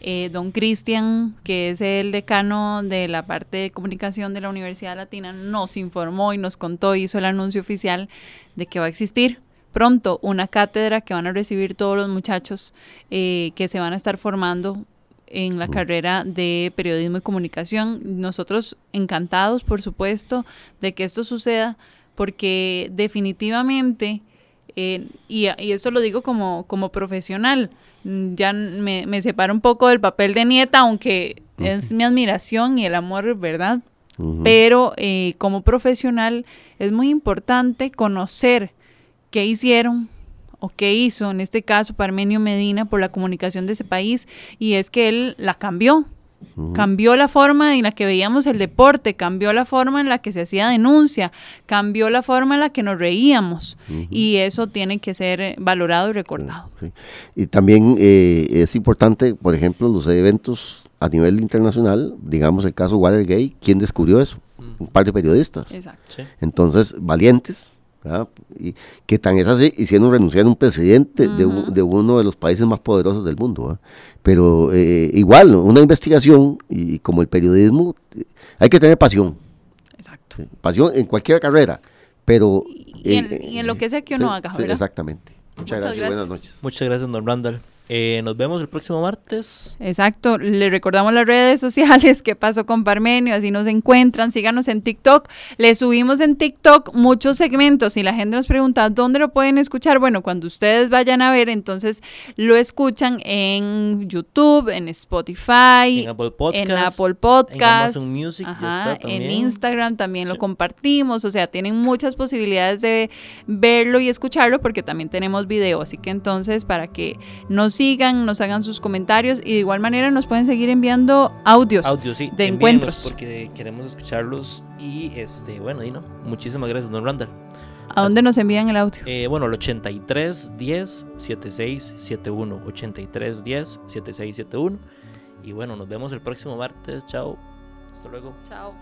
eh, don Cristian, que es el decano de la parte de comunicación de la Universidad Latina, nos informó y nos contó, hizo el anuncio oficial de que va a existir pronto una cátedra que van a recibir todos los muchachos eh, que se van a estar formando en la carrera de periodismo y comunicación. Nosotros encantados, por supuesto, de que esto suceda, porque definitivamente, eh, y, y esto lo digo como, como profesional, mm, ya me, me separo un poco del papel de nieta, aunque es mi admiración y el amor, ¿verdad? Pero eh, como profesional es muy importante conocer qué hicieron o qué hizo, en este caso Parmenio Medina, por la comunicación de ese país, y es que él la cambió. Cambió la forma en la que veíamos el deporte, cambió la forma en la que se hacía denuncia, cambió la forma en la que nos reíamos. Y eso tiene que ser valorado y recordado. Sí. Y también eh, es importante, por ejemplo, los eventos a nivel internacional, digamos el caso Watergate, ¿quién descubrió eso? Un par de periodistas. Exacto. Sí. Entonces, valientes, ¿verdad? y que tan es así, hicieron renunciar a un presidente de, un- Ujú. de uno de los países más poderosos del mundo. ¿verdad? Pero eh, igual, una investigación y como el periodismo, eh, hay que tener pasión, Exacto. ¿sí? pasión en cualquier carrera, pero... Y en- eh, y en lo que sea que sí, uno haga, sí, exactamente. Muchas, Muchas gracias, buenas gracias. noches. Muchas gracias, don Randall. Eh, nos vemos el próximo martes. Exacto, le recordamos las redes sociales, [laughs] qué pasó con Parmenio, así nos encuentran, síganos en TikTok, le subimos en TikTok muchos segmentos. Y la gente nos pregunta dónde lo pueden escuchar, bueno, cuando ustedes vayan a ver, entonces lo escuchan en YouTube, en Spotify, En Apple Podcast. en Apple Podcast, en Amazon Music, ajá, está en. Instagram también lo compartimos, o sea, tienen muchas posibilidades de verlo y escucharlo porque también tenemos video, así que entonces para que nos sigan, nos hagan sus comentarios y de igual manera nos pueden seguir enviando audios. Audio, sí. de encuentros. Porque queremos escucharlos. Y este, bueno, Dino, muchísimas gracias, don Randall. ¿A dónde nos envían el audio? Eh, bueno, el 83 10 76 71. 83 10 76 71. Y bueno, nos vemos el próximo martes. Chao. Hasta luego. Chao.